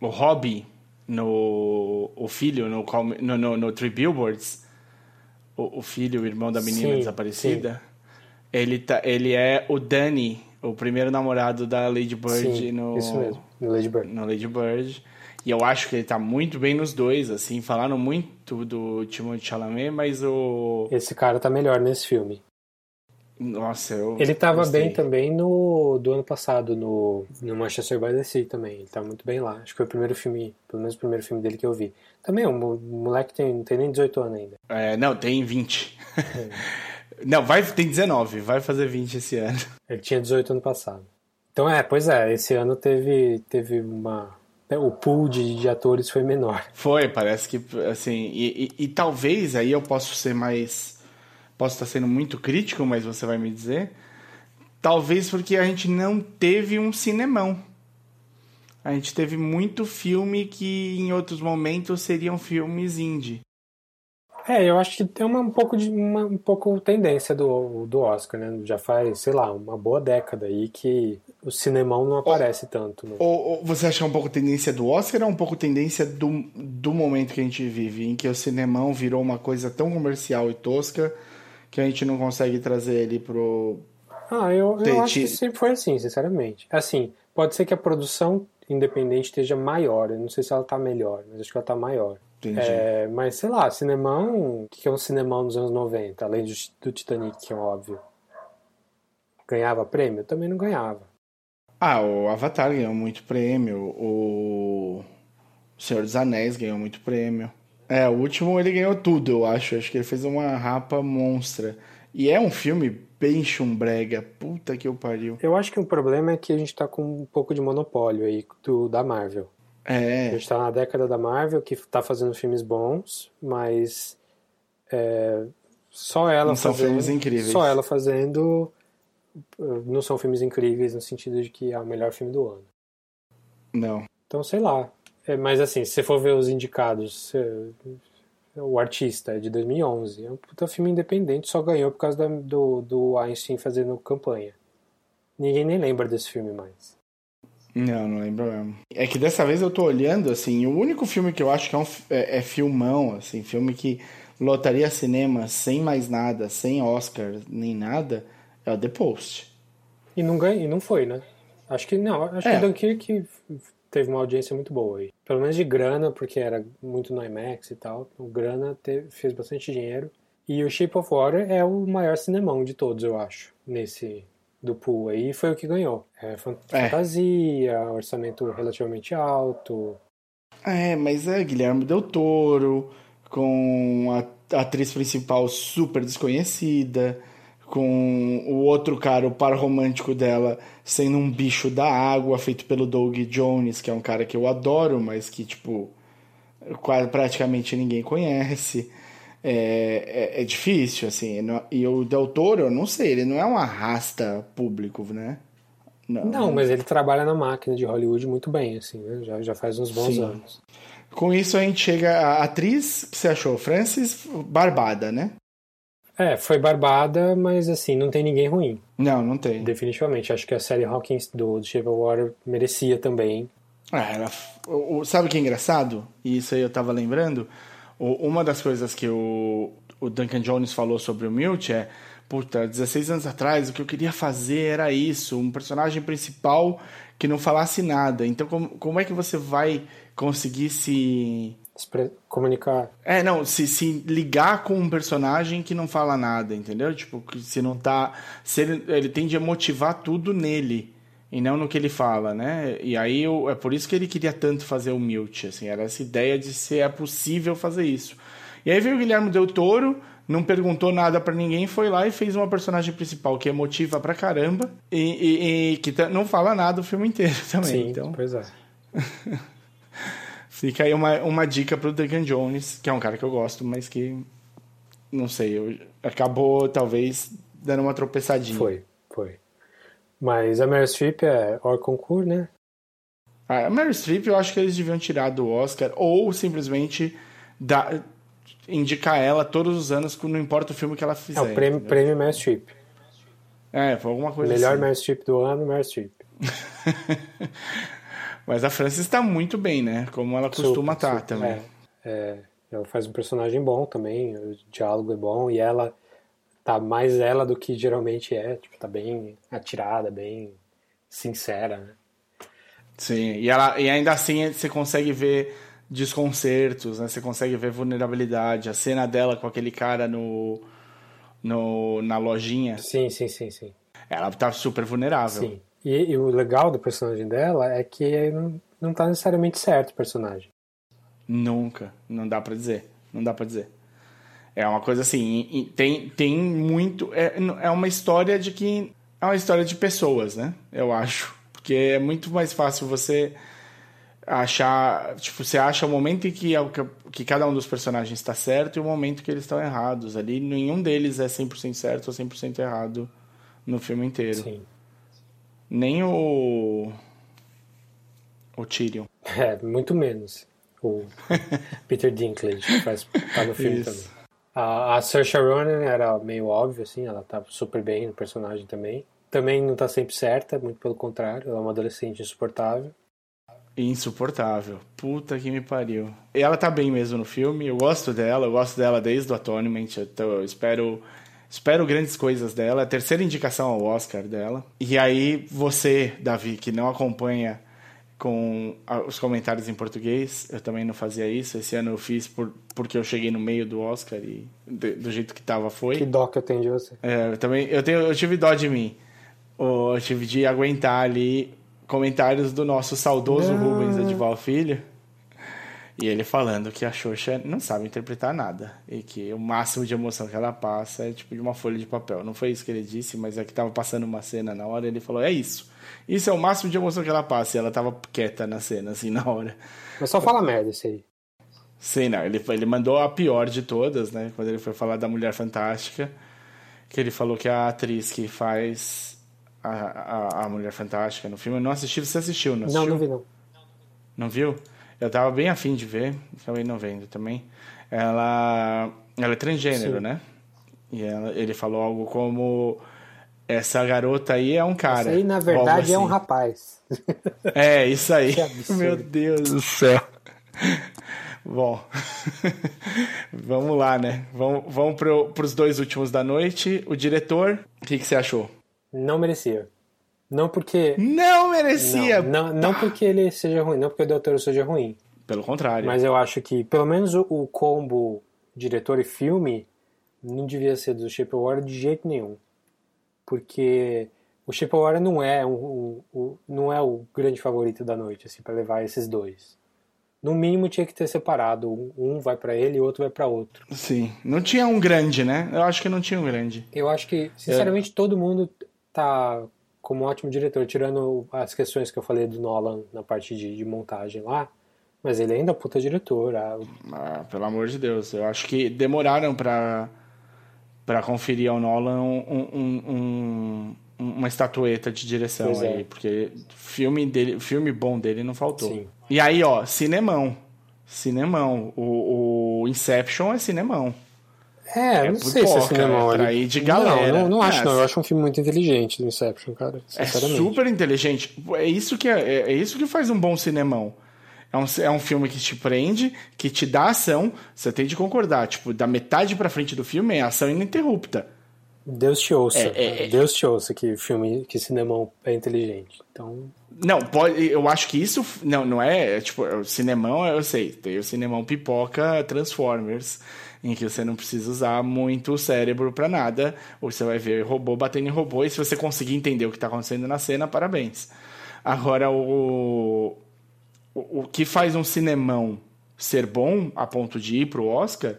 o Robbie no o filho no, no, no, no Three Billboards, o, o, filho, o irmão da menina sim, desaparecida, sim. ele tá, ele é o Danny, o primeiro namorado da Lady Bird sim, no isso mesmo, no Lady Bird. No Lady Bird. E eu acho que ele tá muito bem nos dois, assim, falaram muito do Timothée Chalamet, mas o Esse cara tá melhor nesse filme. Nossa, eu. Ele tava gostei. bem também no do ano passado, no, no Manchester by the Sea também. Ele tá muito bem lá. Acho que foi o primeiro filme, pelo menos o primeiro filme dele que eu vi. Também, o moleque tem, não tem nem 18 anos ainda. É, não, tem 20. É. não, vai, tem 19, vai fazer 20 esse ano. Ele tinha 18 ano passado. Então é, pois é, esse ano teve, teve uma. Né, o pool de, de atores foi menor. Foi, parece que assim. E, e, e talvez aí eu posso ser mais Posso estar sendo muito crítico, mas você vai me dizer. Talvez porque a gente não teve um cinemão. A gente teve muito filme que em outros momentos seriam filmes indie. É, eu acho que tem uma, um pouco de uma um pouco tendência do, do Oscar, né? Já faz, sei lá, uma boa década aí que o cinemão não aparece ou, tanto. Né? Ou, ou, você acha um pouco tendência do Oscar ou um pouco tendência do, do momento que a gente vive, em que o cinemão virou uma coisa tão comercial e tosca que a gente não consegue trazer ele pro. Ah, eu, eu acho que sempre foi assim, sinceramente. Assim, pode ser que a produção independente esteja maior. Eu não sei se ela tá melhor, mas acho que ela tá maior. Entendi. É, mas sei lá, cinemão. O que é um cinemão nos anos 90, além do, do Titanic, que é óbvio. Ganhava prêmio? Eu também não ganhava. Ah, o Avatar ganhou muito prêmio, o Senhor dos Anéis ganhou muito prêmio. É, o último ele ganhou tudo, eu acho. Acho que ele fez uma rapa monstra. E é um filme bem chumbrega. Puta que eu pariu. Eu acho que o problema é que a gente tá com um pouco de monopólio aí do, da Marvel. É. A gente tá na década da Marvel, que tá fazendo filmes bons, mas. É, só ela não fazendo. São filmes incríveis. Só ela fazendo. Não são filmes incríveis no sentido de que é o melhor filme do ano. Não. Então, sei lá. É, mas assim, se você for ver os indicados, o artista é de 2011. É um puta filme independente, só ganhou por causa da, do, do Einstein fazendo campanha. Ninguém nem lembra desse filme mais. Não, não lembro mesmo. É que dessa vez eu tô olhando, assim, o único filme que eu acho que é, um, é, é filmão, assim, filme que lotaria cinema sem mais nada, sem Oscar, nem nada, é o The Post. E não, ganha, e não foi, né? Acho que não, acho é. que Dunkirk teve uma audiência muito boa aí. Pelo menos de grana, porque era muito no IMAX e tal. O grana teve, fez bastante dinheiro. E o Shape of Water é o maior cinemão de todos, eu acho, nesse do pool aí. Foi o que ganhou. É, é. fantasia, é. orçamento relativamente alto. É, mas é Guilherme Del Toro, com a atriz principal super desconhecida com o outro cara, o par romântico dela, sendo um bicho da água, feito pelo Doug Jones, que é um cara que eu adoro, mas que, tipo, quase, praticamente ninguém conhece. É, é, é difícil, assim. E o Del Toro, eu não sei, ele não é um arrasta público, né? Não, não mas ele trabalha na máquina de Hollywood muito bem, assim, né? Já, já faz uns bons Sim. anos. Com isso a gente chega à atriz que você achou, Francis Barbada, né? É, foi barbada, mas assim, não tem ninguém ruim. Não, não tem. Definitivamente. Acho que a série Hawkins do, Shape of Water merecia também. Ah, ela, sabe o que é engraçado? E isso aí eu tava lembrando. Uma das coisas que o, o Duncan Jones falou sobre o Milt é puta, 16 anos atrás o que eu queria fazer era isso, um personagem principal que não falasse nada. Então como, como é que você vai conseguir se comunicar. É, não, se, se ligar com um personagem que não fala nada, entendeu? Tipo, se não tá. Se ele, ele tende a motivar tudo nele e não no que ele fala, né? E aí eu, é por isso que ele queria tanto fazer o Milt, assim, era essa ideia de se é possível fazer isso. E aí veio o Guilherme Del Toro, não perguntou nada para ninguém, foi lá e fez uma personagem principal que emotiva pra caramba e, e, e que não fala nada o filme inteiro também. Sim, então... pois é. Fica aí uma, uma dica pro Duncan Jones, que é um cara que eu gosto, mas que, não sei, eu, acabou talvez dando uma tropeçadinha. Foi, foi. Mas a Meryl Streep é hors concours, né? A Meryl Streep eu acho que eles deviam tirar do Oscar ou simplesmente dar, indicar ela todos os anos, não importa o filme que ela fizer. É o prêmio, prêmio Meryl Streep. É, foi alguma coisa Melhor assim. Meryl Streep do ano, Meryl Streep. Mas a Frances tá muito bem, né? Como ela costuma estar tá, também. É, é, ela faz um personagem bom também, o diálogo é bom, e ela tá mais ela do que geralmente é, tipo, tá bem atirada, bem sincera, né? Sim, e, ela, e ainda assim você consegue ver desconcertos, né? Você consegue ver vulnerabilidade. A cena dela com aquele cara no, no na lojinha. Sim, sim, sim, sim. Ela tá super vulnerável. Sim. E, e o legal do personagem dela é que não, não tá necessariamente certo o personagem. Nunca. Não dá para dizer. Não dá para dizer. É uma coisa assim, tem, tem muito. É, é uma história de que. É uma história de pessoas, né? Eu acho. Porque é muito mais fácil você achar. Tipo, você acha o momento em que, é que cada um dos personagens está certo e o momento que eles estão errados. Ali, nenhum deles é 100% certo ou 100% errado no filme inteiro. Sim. Nem o. O Tyrion. É, muito menos. O Peter Dinklage faz, tá no filme Isso. também. A, a Saoirse Ronan era meio óbvio, assim, ela tá super bem no personagem também. Também não tá sempre certa, muito pelo contrário, ela é uma adolescente insuportável. Insuportável. Puta que me pariu. E ela tá bem mesmo no filme, eu gosto dela, eu gosto dela desde o Atonement, então eu espero Espero grandes coisas dela. A terceira indicação ao Oscar dela. E aí, você, Davi, que não acompanha com os comentários em português, eu também não fazia isso. Esse ano eu fiz por, porque eu cheguei no meio do Oscar e do, do jeito que tava foi. Que dó que eu tenho de você. É, eu também eu, tenho, eu tive dó de mim. Eu tive de aguentar ali comentários do nosso saudoso não. Rubens Edival Filho e ele falando que a Xuxa não sabe interpretar nada. E que o máximo de emoção que ela passa é tipo de uma folha de papel. Não foi isso que ele disse, mas é que tava passando uma cena na hora. Ele falou: É isso. Isso é o máximo de emoção que ela passa. E ela tava quieta na cena, assim, na hora. Mas só fala merda isso aí. Sim, não. Ele, ele mandou a pior de todas, né? Quando ele foi falar da Mulher Fantástica. Que ele falou que a atriz que faz a, a, a Mulher Fantástica no filme. Eu não assisti, você assistiu, não assistiu? Não, não vi, não. Não viu? Eu tava bem afim de ver, acabei não vendo também. Ela, ela é transgênero, Sim. né? E ela, ele falou algo como: essa garota aí é um cara. Isso aí, na verdade, assim. é um assim. rapaz. É, isso aí. Meu Deus do céu. Bom, vamos lá, né? Vamos, vamos para os dois últimos da noite. O diretor, o que, que você achou? Não merecia. Não porque. Não merecia! Não, não, não, porque ele seja ruim, não porque o Del seja ruim. Pelo contrário. Mas eu acho que, pelo menos, o, o combo diretor e filme não devia ser do Shape of Water de jeito nenhum. Porque o Shape of Water não é, um, um, um, não é o grande favorito da noite, assim, para levar esses dois. No mínimo tinha que ter separado. Um vai para ele e o outro vai para outro. Sim. Não tinha um grande, né? Eu acho que não tinha um grande. Eu acho que, sinceramente, é. todo mundo tá como um ótimo diretor, tirando as questões que eu falei do Nolan na parte de, de montagem lá, mas ele ainda é puta diretor. Ah, ah, pelo amor de Deus, eu acho que demoraram para para conferir ao Nolan um, um, um, uma estatueta de direção pois aí, é. porque filme dele, filme bom dele não faltou. Sim. E aí, ó, cinemão. Cinemão. O, o Inception é cinemão. É, é não sei se é cinema é de galera. Não, não, não acho, é. não. Eu acho um filme muito inteligente do Inception, cara. É super inteligente. É isso que, é, é isso que faz um bom cinemão. É um, é um filme que te prende, que te dá ação. Você tem de concordar. Tipo, da metade pra frente do filme é ação ininterrupta. Deus te ouça. É, é, Deus te ouça que filme, que cinemão é inteligente. Então. Não, pode, eu acho que isso não, não é, tipo, o cinemão, eu sei, tem o cinemão pipoca Transformers em que você não precisa usar muito o cérebro para nada, ou você vai ver robô batendo em robô, e se você conseguir entender o que está acontecendo na cena, parabéns. Agora, o, o, o que faz um cinemão ser bom a ponto de ir pro Oscar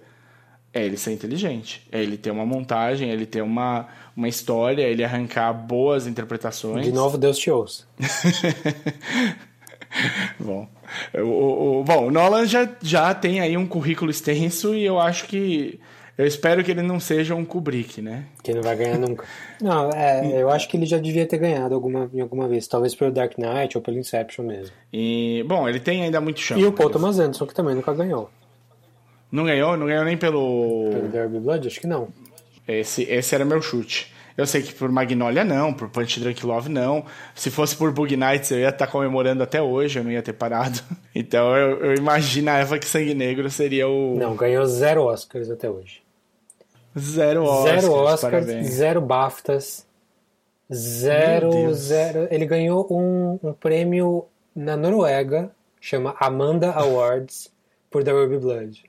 é ele ser inteligente, é ele ter uma montagem, é ele ter uma, uma história, é ele arrancar boas interpretações. De novo, Deus te ouça. bom, o, o, bom, o Nolan já, já tem aí um currículo extenso e eu acho que. Eu espero que ele não seja um Kubrick, né? Que não vai ganhar nunca. Não, é, eu acho que ele já devia ter ganhado alguma, em alguma vez. Talvez pelo Dark Knight ou pelo Inception mesmo. E, bom, ele tem ainda muito chão. E o Paul Thomas Anderson, que também nunca ganhou. Não ganhou? Não ganhou nem pelo... Pelo Derby Blood? Acho que não. Esse, esse era meu chute. Eu sei que por Magnolia não, por Punch Drunk Love não. Se fosse por Bug Nights eu ia estar tá comemorando até hoje, eu não ia ter parado. Então eu, eu imaginava que Sangue Negro seria o. Não, ganhou zero Oscars até hoje. Zero Oscars. Zero Oscars, parabéns. zero BAFTAs. Zero, zero. Ele ganhou um, um prêmio na Noruega, chama Amanda Awards, por The Ruby Blood.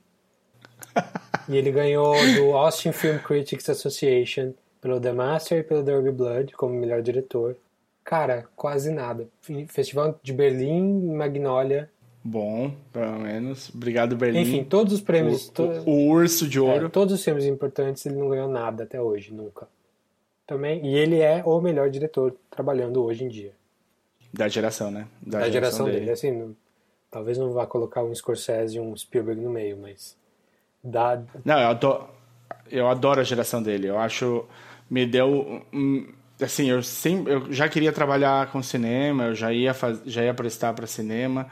e ele ganhou do Austin Film Critics Association pelo The Master e pelo The Ruby Blood como melhor diretor. Cara, quase nada. Festival de Berlim, Magnolia. Bom, pelo menos. Obrigado, Berlim. Enfim, todos os prêmios. O, to... o Urso de Ouro. É, todos os filmes importantes ele não ganhou nada até hoje, nunca. Também, e ele é o melhor diretor trabalhando hoje em dia. Da geração, né? Da, da geração, geração, dele. dele. Assim, não, talvez não vá colocar um Scorsese e um Spielberg no meio, mas. Dá... Não, eu adoro, eu adoro a geração dele. Eu acho. Me deu. Assim, eu, sempre, eu já queria trabalhar com cinema, eu já ia, faz, já ia prestar para cinema,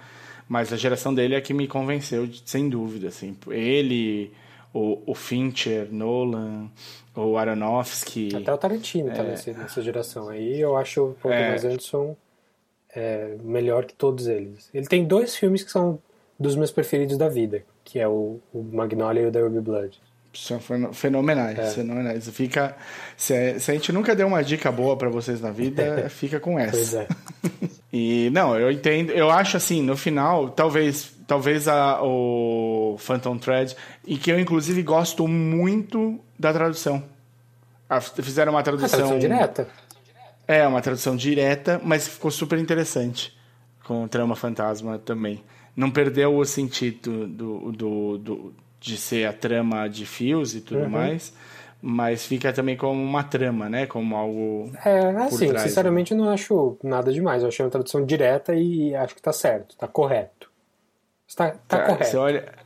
mas a geração dele é que me convenceu, sem dúvida. Assim. Ele, o, o Fincher, Nolan, o Aronofsky. Até o Tarantino tá é, tá nessa, nessa geração aí. Eu acho o Paul é, Thomas Anderson é, melhor que todos eles. Ele tem dois filmes que são dos meus preferidos da vida, que é o, o Magnolia e o The Ruby Blood. São fenomenais, é. fenomenais. Fica, se, se, a gente nunca deu uma dica boa para vocês na vida, fica com essa. Pois é. e não, eu entendo, eu acho assim, no final, talvez, talvez a, o Phantom Thread, e que eu inclusive gosto muito da tradução. Fizeram uma tradução, tradução direta. É, uma tradução direta, mas ficou super interessante com o Trama Fantasma também. Não perdeu o sentido do, do, do de ser a trama de fios e tudo uhum. mais, mas fica também como uma trama, né? Como algo. É, assim, trás, sinceramente né? eu não acho nada demais. Eu achei uma tradução direta e acho que tá certo, tá correto. Está, tá, tá correto. Você olha.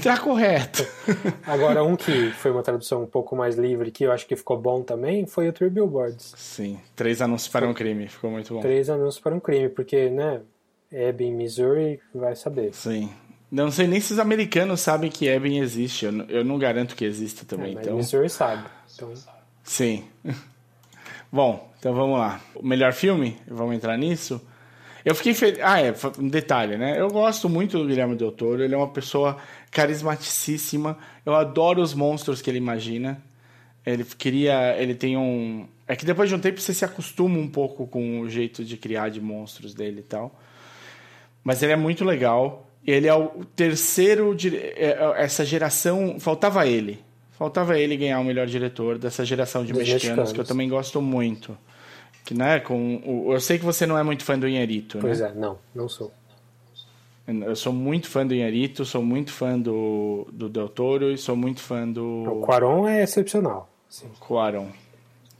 Tá correto. Agora, um que foi uma tradução um pouco mais livre, que eu acho que ficou bom também, foi o Three Billboards. Sim, Três Anúncios para um Crime, ficou muito bom. Três Anúncios para um Crime, porque, né, Ebbing, Missouri, vai saber. Sim. Não sei nem se os americanos sabem que Ebbing existe, eu não, eu não garanto que exista também. É, mas então... Missouri sabe. Então... Sim. bom, então vamos lá. O melhor filme? Vamos entrar nisso? Eu fiquei feliz. Ah, é, um detalhe, né? Eu gosto muito do Guilherme Del Toro, ele é uma pessoa carismaticíssima. Eu adoro os monstros que ele imagina. Ele queria. Ele tem um. É que depois de um tempo você se acostuma um pouco com o jeito de criar de monstros dele e tal. Mas ele é muito legal. Ele é o terceiro. É, é, essa geração. Faltava ele. Faltava ele ganhar o melhor diretor dessa geração de mexicanos, mexicanos, que eu também gosto muito. Que, né, com o, eu sei que você não é muito fã do Inharito, Pois né? é, não, não sou. Eu sou muito fã do Inharito, sou muito fã do, do Del Toro e sou muito fã do... O Quaron é excepcional. Sim. Quaron.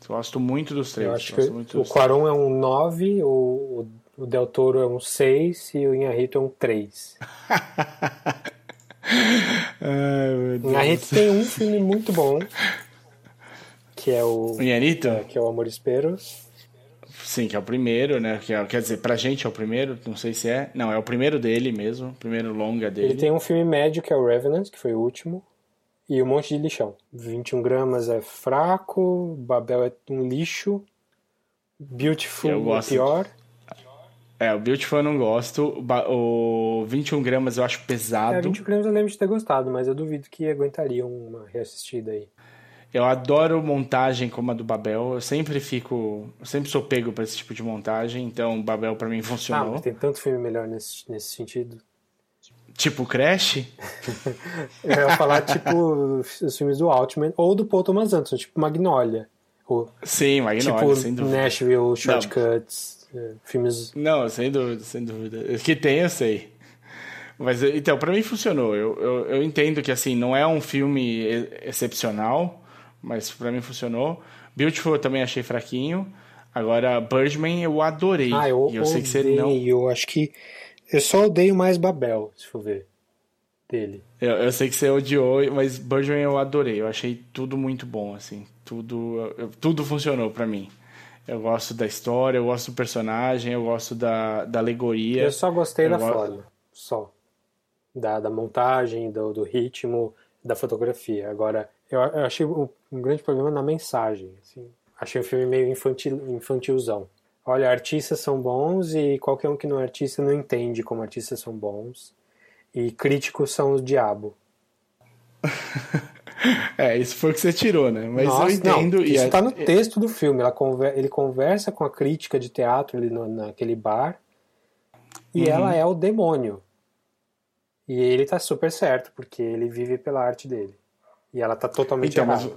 Gosto muito dos três. Eu acho que o Quaron é um 9, o, o Del Toro é um 6 e o Inharito é um 3. o Inharito tem um filme muito bom, que é o... O Inharito? É, que é o Amor Esperos. Sim, que é o primeiro, né? Que é, quer dizer, pra gente é o primeiro, não sei se é. Não, é o primeiro dele mesmo, o primeiro longa dele. Ele tem um filme médio que é o Revenant, que foi o último, e um monte de lixão. 21 gramas é fraco, Babel é um lixo, Beautiful é pior. De... É, o Beautiful eu não gosto, o 21 gramas eu acho pesado. É, 21 gramas eu lembro de ter gostado, mas eu duvido que aguentaria uma reassistida aí. Eu adoro montagem como a do Babel. Eu sempre fico. Eu sempre sou pego para esse tipo de montagem. Então, Babel para mim funcionou. Ah, mas tem tanto filme melhor nesse, nesse sentido. Tipo Crash? eu ia falar tipo os filmes do Altman ou do Paul Thomas Anderson, tipo Magnolia. Ou, Sim, Magnolia, tipo sem dúvida. Nashville, Shortcuts, é, filmes. Não, sem dúvida, sem dúvida. Que tem, eu sei. Mas então, para mim funcionou. Eu, eu, eu entendo que assim, não é um filme excepcional mas para mim funcionou. Beautiful eu também achei fraquinho. Agora, Birdman eu adorei. Ah, eu, e eu sei que você não. Eu acho que. Eu só odeio mais Babel, se for ver. Dele. Eu, eu sei que você odiou, mas Birdman eu adorei. Eu achei tudo muito bom, assim. Tudo, tudo funcionou para mim. Eu gosto da história, eu gosto do personagem, eu gosto da, da alegoria. Eu só gostei eu da gosto... forma. Só. Da, da montagem, do, do ritmo, da fotografia. Agora, eu, eu achei um, um grande problema na mensagem. Assim. Achei o filme meio infantil, infantilzão. Olha, artistas são bons e qualquer um que não é artista não entende como artistas são bons. E críticos são o diabo. é, isso foi o que você tirou, né? Mas Nossa, eu entendo. Não, isso é- está no texto do filme. Ela conver- ele conversa com a crítica de teatro ali no- naquele bar e Uhum. ela é o demônio. E ele tá super certo, porque ele vive pela arte dele. E ela tá totalmente Então, errada.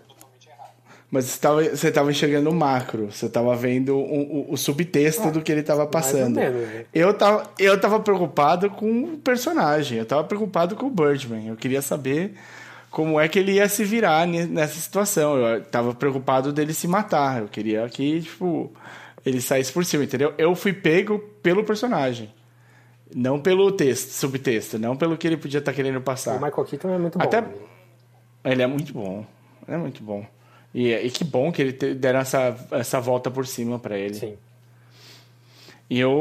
mas você, tava, você tava enxergando o macro, você tava vendo o, o- o subtexto do que ele tava passando. Né? Eu tava, eu tava preocupado com o personagem, eu tava preocupado com o Birdman. Eu queria saber como é que ele ia se virar ne- nessa situação. Eu tava preocupado dele se matar. Eu queria que, tipo, ele saísse por cima, entendeu? Eu fui pego pelo personagem. Não pelo texto, subtexto, não pelo que ele podia estar querendo passar. O Michael Keaton é muito bom. Até- né? Ele é muito bom. É muito bom. E, e que bom que ele te- deram essa, essa volta por cima pra ele. Sim. E o,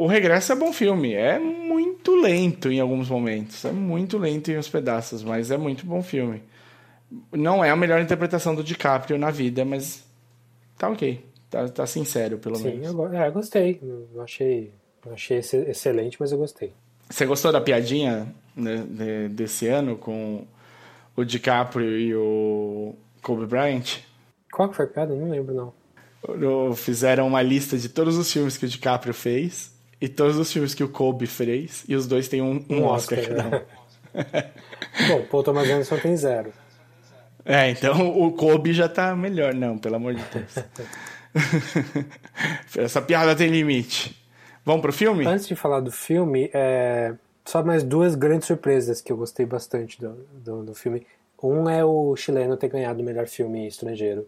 o Regresso é bom filme. É muito lento em alguns momentos. É muito lento em uns pedaços, mas é muito bom filme. Não é a melhor interpretação do DiCaprio na vida, mas tá ok. Tá, tá sincero, pelo Sim, menos. eu, go- é, eu gostei. Eu achei, eu achei ex- excelente, mas eu gostei. Você gostou da piadinha né, de- desse ano com o DiCaprio e o Kobe Bryant? Qual que foi a piada? Eu Não lembro, não. Fizeram uma lista de todos os filmes que o DiCaprio fez e todos os filmes que o Kobe fez, e os dois têm um, um Oscar, cada um. Bom, Paul Thomas Anderson tem zero. É, então o Kobe já tá melhor. Não, pelo amor de Deus. Essa piada tem limite. Vamos pro filme? Antes de falar do filme, é, só mais duas grandes surpresas que eu gostei bastante do, do, do filme. Um é o chileno ter ganhado o melhor filme estrangeiro,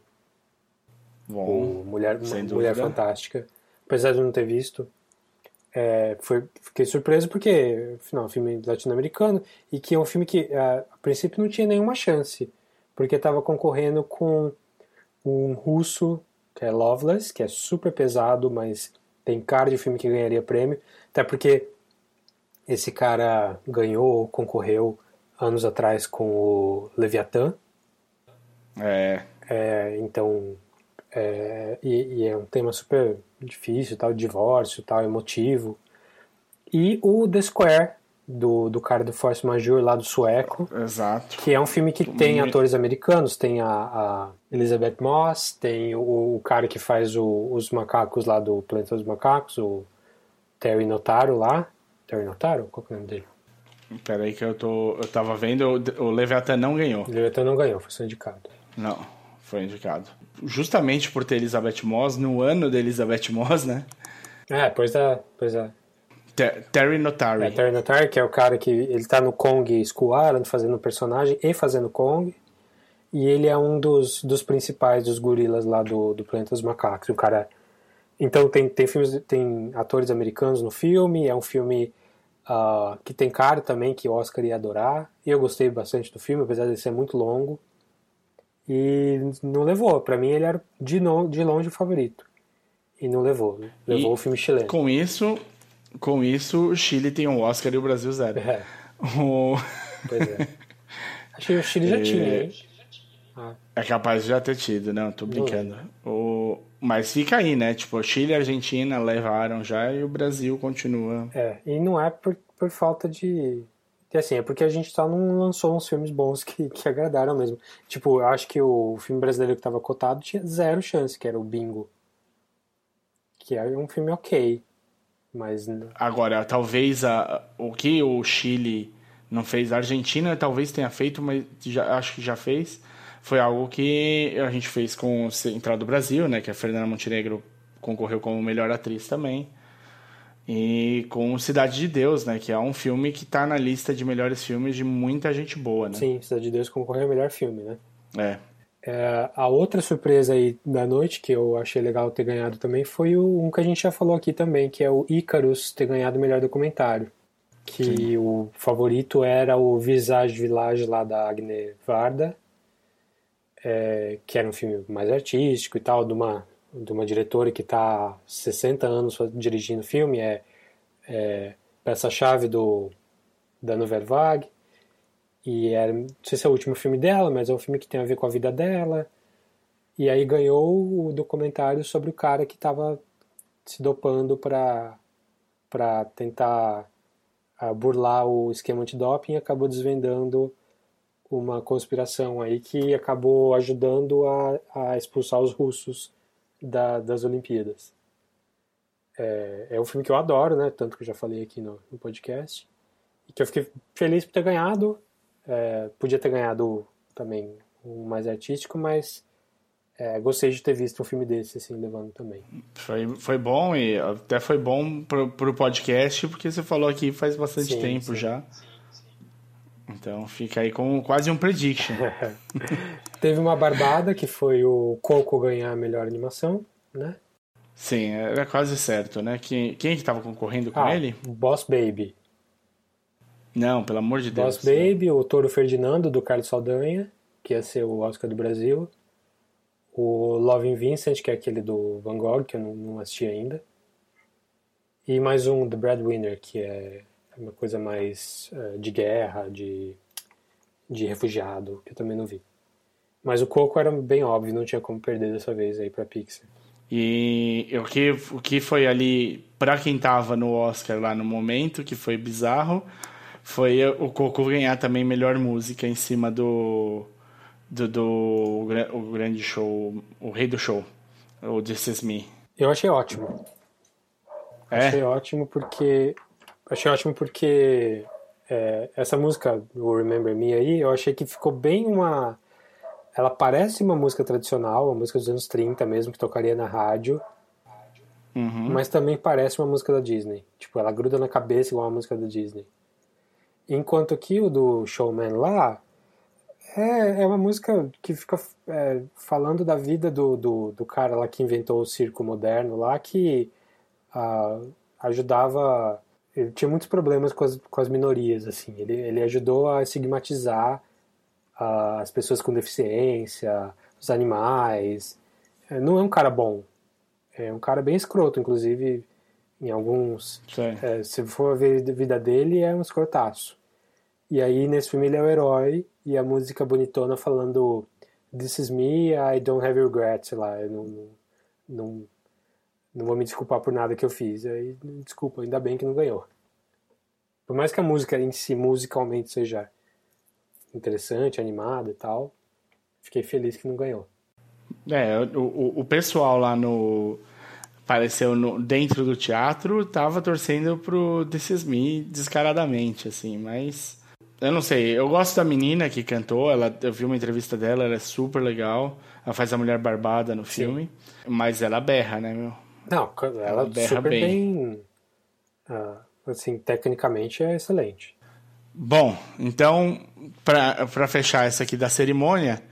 Bom, o Mulher, Mulher. Fantástica. Apesar de eu não ter visto, é, foi, fiquei surpreso porque, afinal, é um filme latino-americano e que é um filme que, a, a princípio, não tinha nenhuma chance, porque estava concorrendo com um russo, que é Loveless, que é super pesado, mas tem cara de filme que ganharia prêmio, até porque esse cara ganhou, concorreu anos atrás com o Leviathan, é, é, então, é, e, e é um tema super difícil, tal, divórcio, tal, emotivo. E o The Square, do, do cara do Force Majeure, lá do sueco, exato. que é um filme que tem Muito- atores americanos, tem a, a Elizabeth Moss, tem o, o cara que faz o- os macacos lá do Planeta dos Macacos, o Terry Notaro lá. Terry Notaro? Qual que é o nome dele? Peraí que eu tô. Eu tava vendo, o, o Leviathan não ganhou. Ele até não ganhou, foi só indicado. Não, foi indicado. Justamente por ter Elizabeth Moss, no ano da Elizabeth Moss, né? É, pois é, pois é. Ter- Terry Notary. É, Terry Notary, que é o cara que ele tá no Kong School Island fazendo personagem e fazendo Kong. E ele é um dos, dos principais dos gorilas lá do, do Planeta dos Macacos. O cara. Então tem, tem filmes, tem atores americanos no filme, é um filme ah, que tem cara também que o Oscar ia adorar. E eu gostei bastante do filme, apesar de ser muito longo. E não levou. Pra mim ele era de, no, de longe o favorito. E não levou. né? Levou E o filme chileno. Com isso, com isso, o Chile tem um Oscar e o Brasil zero. É, O- pois é. Acho que o Chile já tinha, hein? É capaz de já ter tido, não, tô brincando. O... Mas fica aí, né? Tipo, Chile e Argentina levaram já e o Brasil continua. É, e não é por, por falta de. De, Assim, é porque a gente só não lançou uns filmes bons que, que agradaram mesmo. Tipo, eu acho que o filme brasileiro que tava cotado tinha zero chance, que era o Bingo. Que é um filme ok. Mas. Agora, talvez a... o que o Chile não fez, a Argentina talvez tenha feito, mas já, acho que já fez. Foi algo que a gente fez com o Central do Brasil, né? Que a Fernanda Montenegro concorreu como melhor atriz também. E com Cidade de Deus, né? Que é um filme que tá na lista de melhores filmes de muita gente boa, né? Sim, Cidade de Deus concorreu ao melhor filme, né? É. É, a outra surpresa aí da noite, que eu achei legal ter ganhado também, foi o, um que a gente já falou aqui também, que é o Icarus ter ganhado o melhor documentário. Que o favorito era o Visage Village lá da Agne Varda, é, que era um filme mais artístico e tal, de uma, de uma diretora que está há 60 anos dirigindo filme, é, é peça-chave do da Nouvelle. E era, não sei se é o último filme dela, mas é um filme que tem a ver com a vida dela. E aí ganhou o documentário sobre o cara que estava se dopando para para tentar uh, burlar o esquema antidoping e acabou desvendando uma conspiração aí que acabou ajudando a, a expulsar os russos da, das Olimpíadas. É, é um filme que eu adoro, né? Tanto que eu já falei aqui no, no podcast. E que eu fiquei feliz por ter ganhado. É, podia ter ganhado também um mais artístico, mas é, gostei de ter visto um filme desse, assim, levando também. Foi, foi bom e até foi bom pro, pro podcast, porque você falou aqui faz bastante sim, tempo sim. já. Então fica aí com quase um prediction. Teve uma barbada que foi o Coco ganhar a melhor animação, né? Sim, era quase certo, né? Quem, quem é que tava concorrendo com ah, ele? Boss Baby. Não, pelo amor de Deus. Boss Baby, o Toro Ferdinando, do Carlos Saldanha, que ia ser o Oscar do Brasil. O Loving Vincent, que é aquele do Van Gogh, que eu não, não assisti ainda. E mais um, The Breadwinner, que é uma coisa mais uh, de guerra, de, de refugiado, que eu também não vi. Mas o Coco era bem óbvio, não tinha como perder dessa vez aí pra Pixar. E o que, o que foi ali, pra quem tava no Oscar lá no momento, que foi bizarro, foi o Coco ganhar também melhor música em cima do. do, do o grande show, o rei do show, o This Is Me. Eu achei ótimo. É? Achei ótimo porque. Achei ótimo porque é, essa música, o Remember Me aí, eu achei que ficou bem uma. Ela parece uma música tradicional, uma música dos anos 30 mesmo, que tocaria na rádio. Uhum. Mas também parece uma música da Disney. Tipo, ela gruda na cabeça igual uma música da Disney. Enquanto que o do Showman lá é, é uma música que fica é, falando da vida do, do, do, cara lá que inventou o circo moderno lá, que ah, ajudava. Ele tinha muitos problemas com as, com as minorias, assim. Ele, ele ajudou a estigmatizar as pessoas com deficiência, os animais. É, não é um cara bom. É um cara bem escroto, inclusive em alguns. É, se for ver a vida dele, é um escrotaço. E aí nesse filme ele é o herói e a música bonitona falando This is me, I don't have regrets, sei lá, eu não, não, não vou me desculpar por nada que eu fiz. Aí, desculpa, ainda bem que não ganhou. Por mais que a música em si, musicalmente, seja interessante, animada e tal, fiquei feliz que não ganhou. É, o, o pessoal lá no apareceu no, dentro do teatro, tava torcendo pro This Is Me descaradamente, assim, mas eu não sei, eu gosto da menina que cantou, ela, eu vi uma entrevista dela, ela é super legal, ela faz a mulher barbada no filme, Sim. mas ela berra, né, meu? Não, ela, ela berra super bem, bem uh, assim, tecnicamente é excelente. Bom, então, para fechar essa aqui da cerimônia,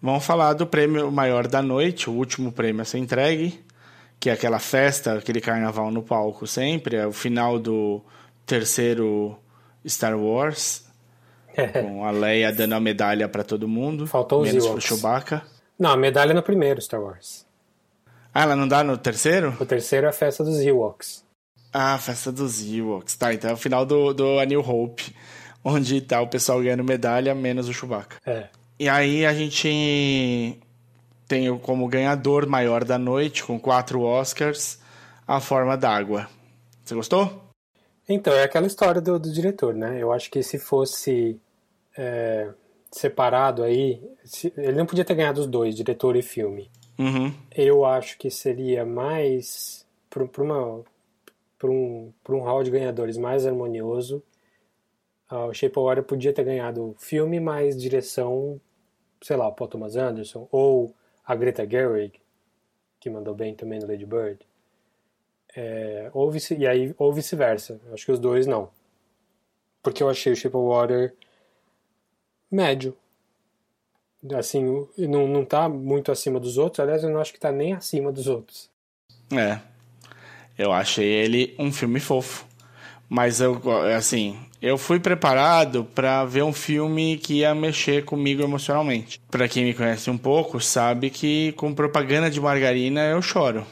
vamos falar do prêmio maior da noite, o último prêmio a ser entregue, que é aquela festa, aquele carnaval no palco sempre, é o final do terceiro Star Wars, com a Leia dando a medalha para todo mundo, Faltou menos os pro Chewbacca. Não, a medalha é no primeiro Star Wars. Ah, ela não dá no terceiro? O terceiro é a festa dos Ewoks. Ah, a festa dos Ewoks. Tá, então é o final do, do A New Hope, onde tá o pessoal ganhando medalha, menos o Chewbacca. É. E aí a gente tem como ganhador maior da noite, com quatro Oscars, A Forma d'Água. Você gostou? Então, é aquela história do, do diretor, né? Eu acho que se fosse é, separado aí, se, ele não podia ter ganhado os dois, diretor e filme. Uhum. Eu acho que seria mais para um, um hall de ganhadores mais harmonioso. Uh, o Shape of Water podia ter ganhado filme, mais direção, sei lá, o Paul Thomas Anderson ou a Greta Gerwig, que mandou bem também no Lady Bird. É, ou vice, e aí, ou vice-versa. Acho que os dois não. Porque eu achei o Shape of Water médio. Assim, não, não tá muito acima dos outros. Aliás, eu não acho que tá nem acima dos outros. É. Eu achei ele um filme fofo. Mas eu, assim, eu fui preparado para ver um filme que ia mexer comigo emocionalmente. Para quem me conhece um pouco, sabe que com propaganda de margarina eu choro.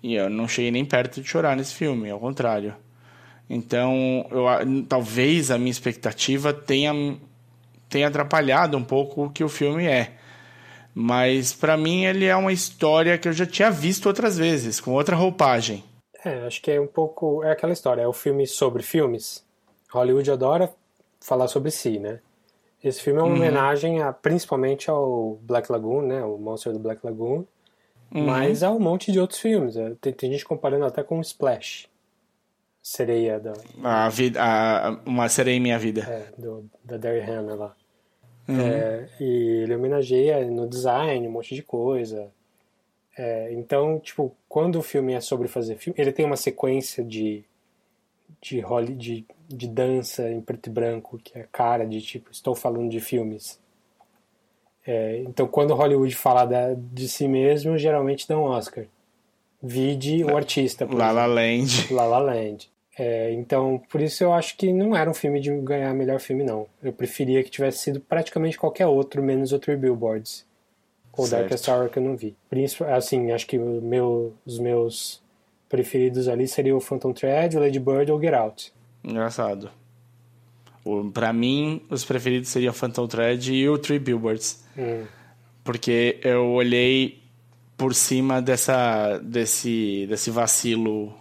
E eu não cheguei nem perto de chorar nesse filme, ao contrário. Então, eu, talvez a minha expectativa tenha, tenha atrapalhado um pouco o que o filme é. Mas para mim ele é uma história que eu já tinha visto outras vezes, com outra roupagem. É, acho que é um pouco. É aquela história, é o filme sobre filmes. Hollywood adora falar sobre si, né? Esse filme é uma uhum. homenagem a, principalmente ao Black Lagoon, né? O Monster do Black Lagoon. Uhum. Mas há um monte de outros filmes. É, tem, tem gente comparando até com o Splash. Sereia da. A vida, a, uma sereia em minha vida. É, do, da Derry Hannah lá. Uhum. É, e ele homenageia no design um monte de coisa. É, então, tipo, quando o filme é sobre fazer filme, ele tem uma sequência de de, de, de dança em preto e branco, que é cara de tipo, estou falando de filmes. É, então, quando Hollywood fala da, de si mesmo, geralmente dá um Oscar. Vide o artista. La La Land. La La Land. É, então, por isso eu acho que não era um filme de ganhar melhor filme, não. Eu preferia que tivesse sido praticamente qualquer outro, menos o Three Billboards. Ou certo. Darkest Hour que eu não vi. Assim, acho que meu, os meus preferidos ali seriam o Phantom Thread, o Lady Bird ou Get Out. Engraçado. Para mim, os preferidos seriam o Phantom Thread e o Three Billboards. Hum. Porque eu olhei por cima dessa, desse, desse vacilo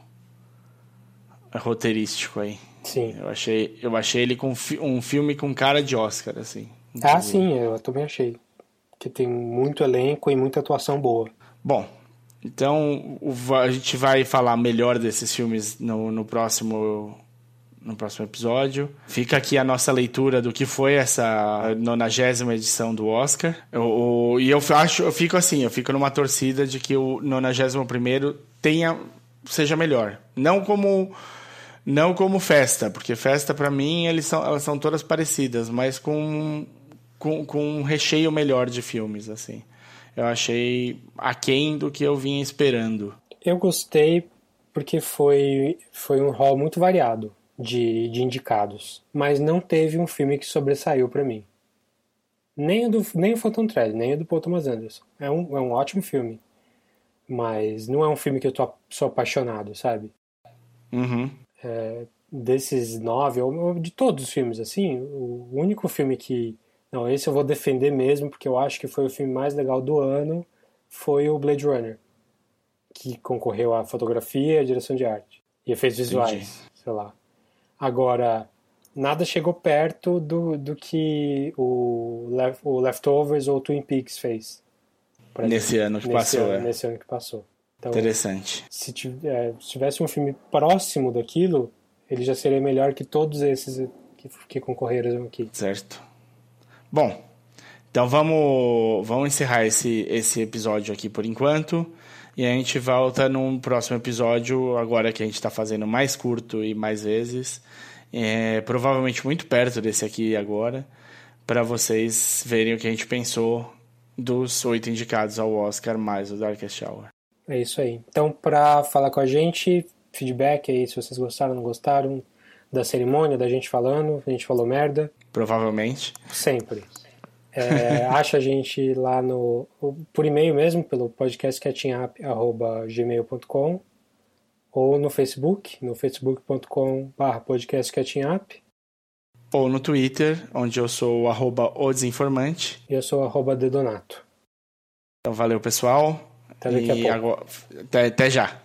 roteirístico aí. Sim. Eu achei, eu achei ele com um filme com cara de Oscar, assim. Ah, sim, eu também achei. Que tem muito elenco e muita atuação boa. Bom, então a gente vai falar melhor desses filmes no, no próximo no próximo episódio. Fica aqui a nossa leitura do que foi essa nonagésima edição do Oscar. Eu, eu, e eu acho, eu fico assim, eu fico numa torcida de que o 91 primeiro tenha seja melhor. Não como não como festa, porque festa para mim eles são, elas são todas parecidas, mas com, com, com um recheio melhor de filmes assim. Eu achei aquém do que eu vinha esperando. Eu gostei porque foi, foi um rol muito variado de, de indicados, mas não teve um filme que sobressaiu para mim. Nem o, do, nem o Phantom Thread, nem o do Paul Thomas Anderson. É um, é um ótimo filme, mas não é um filme que eu tô, sou apaixonado, sabe? Uhum. É, desses nove, ou de todos os filmes, assim, o único filme que. Não, esse eu vou defender mesmo, porque eu acho que foi o filme mais legal do ano, foi o Blade Runner, que concorreu à fotografia e à direção de arte. E efeitos visuais, Entendi. sei lá. Agora, nada chegou perto do, do que o, Lef, o Leftovers ou Twin Peaks fez. Nesse ano que nesse passou, ano, é. Nesse ano que passou. Então, Interessante. Se, é, se, tivesse um filme próximo daquilo, ele já seria melhor que todos esses que, que concorreram aqui. Certo. Bom, então vamos, vamos encerrar esse, esse episódio aqui por enquanto. E a gente volta num próximo episódio, agora que a gente está fazendo mais curto e mais vezes. É, provavelmente muito perto desse aqui agora, para vocês verem o que a gente pensou dos oito indicados ao Oscar mais o Darkest Hour. É isso aí. Então, para falar com a gente, feedback aí se vocês gostaram, não gostaram da cerimônia, da gente falando, a gente falou merda. Provavelmente. Sempre. É, acha a gente lá no por e-mail mesmo, pelo podcastcatchingup.gmail.com ou no Facebook, no facebook.com.br podcastcatchingup ou no Twitter, onde eu sou arroba o desinformante. E eu sou arroba dedonato. Então valeu, pessoal. Até daqui a pouco. Agora, até, até já.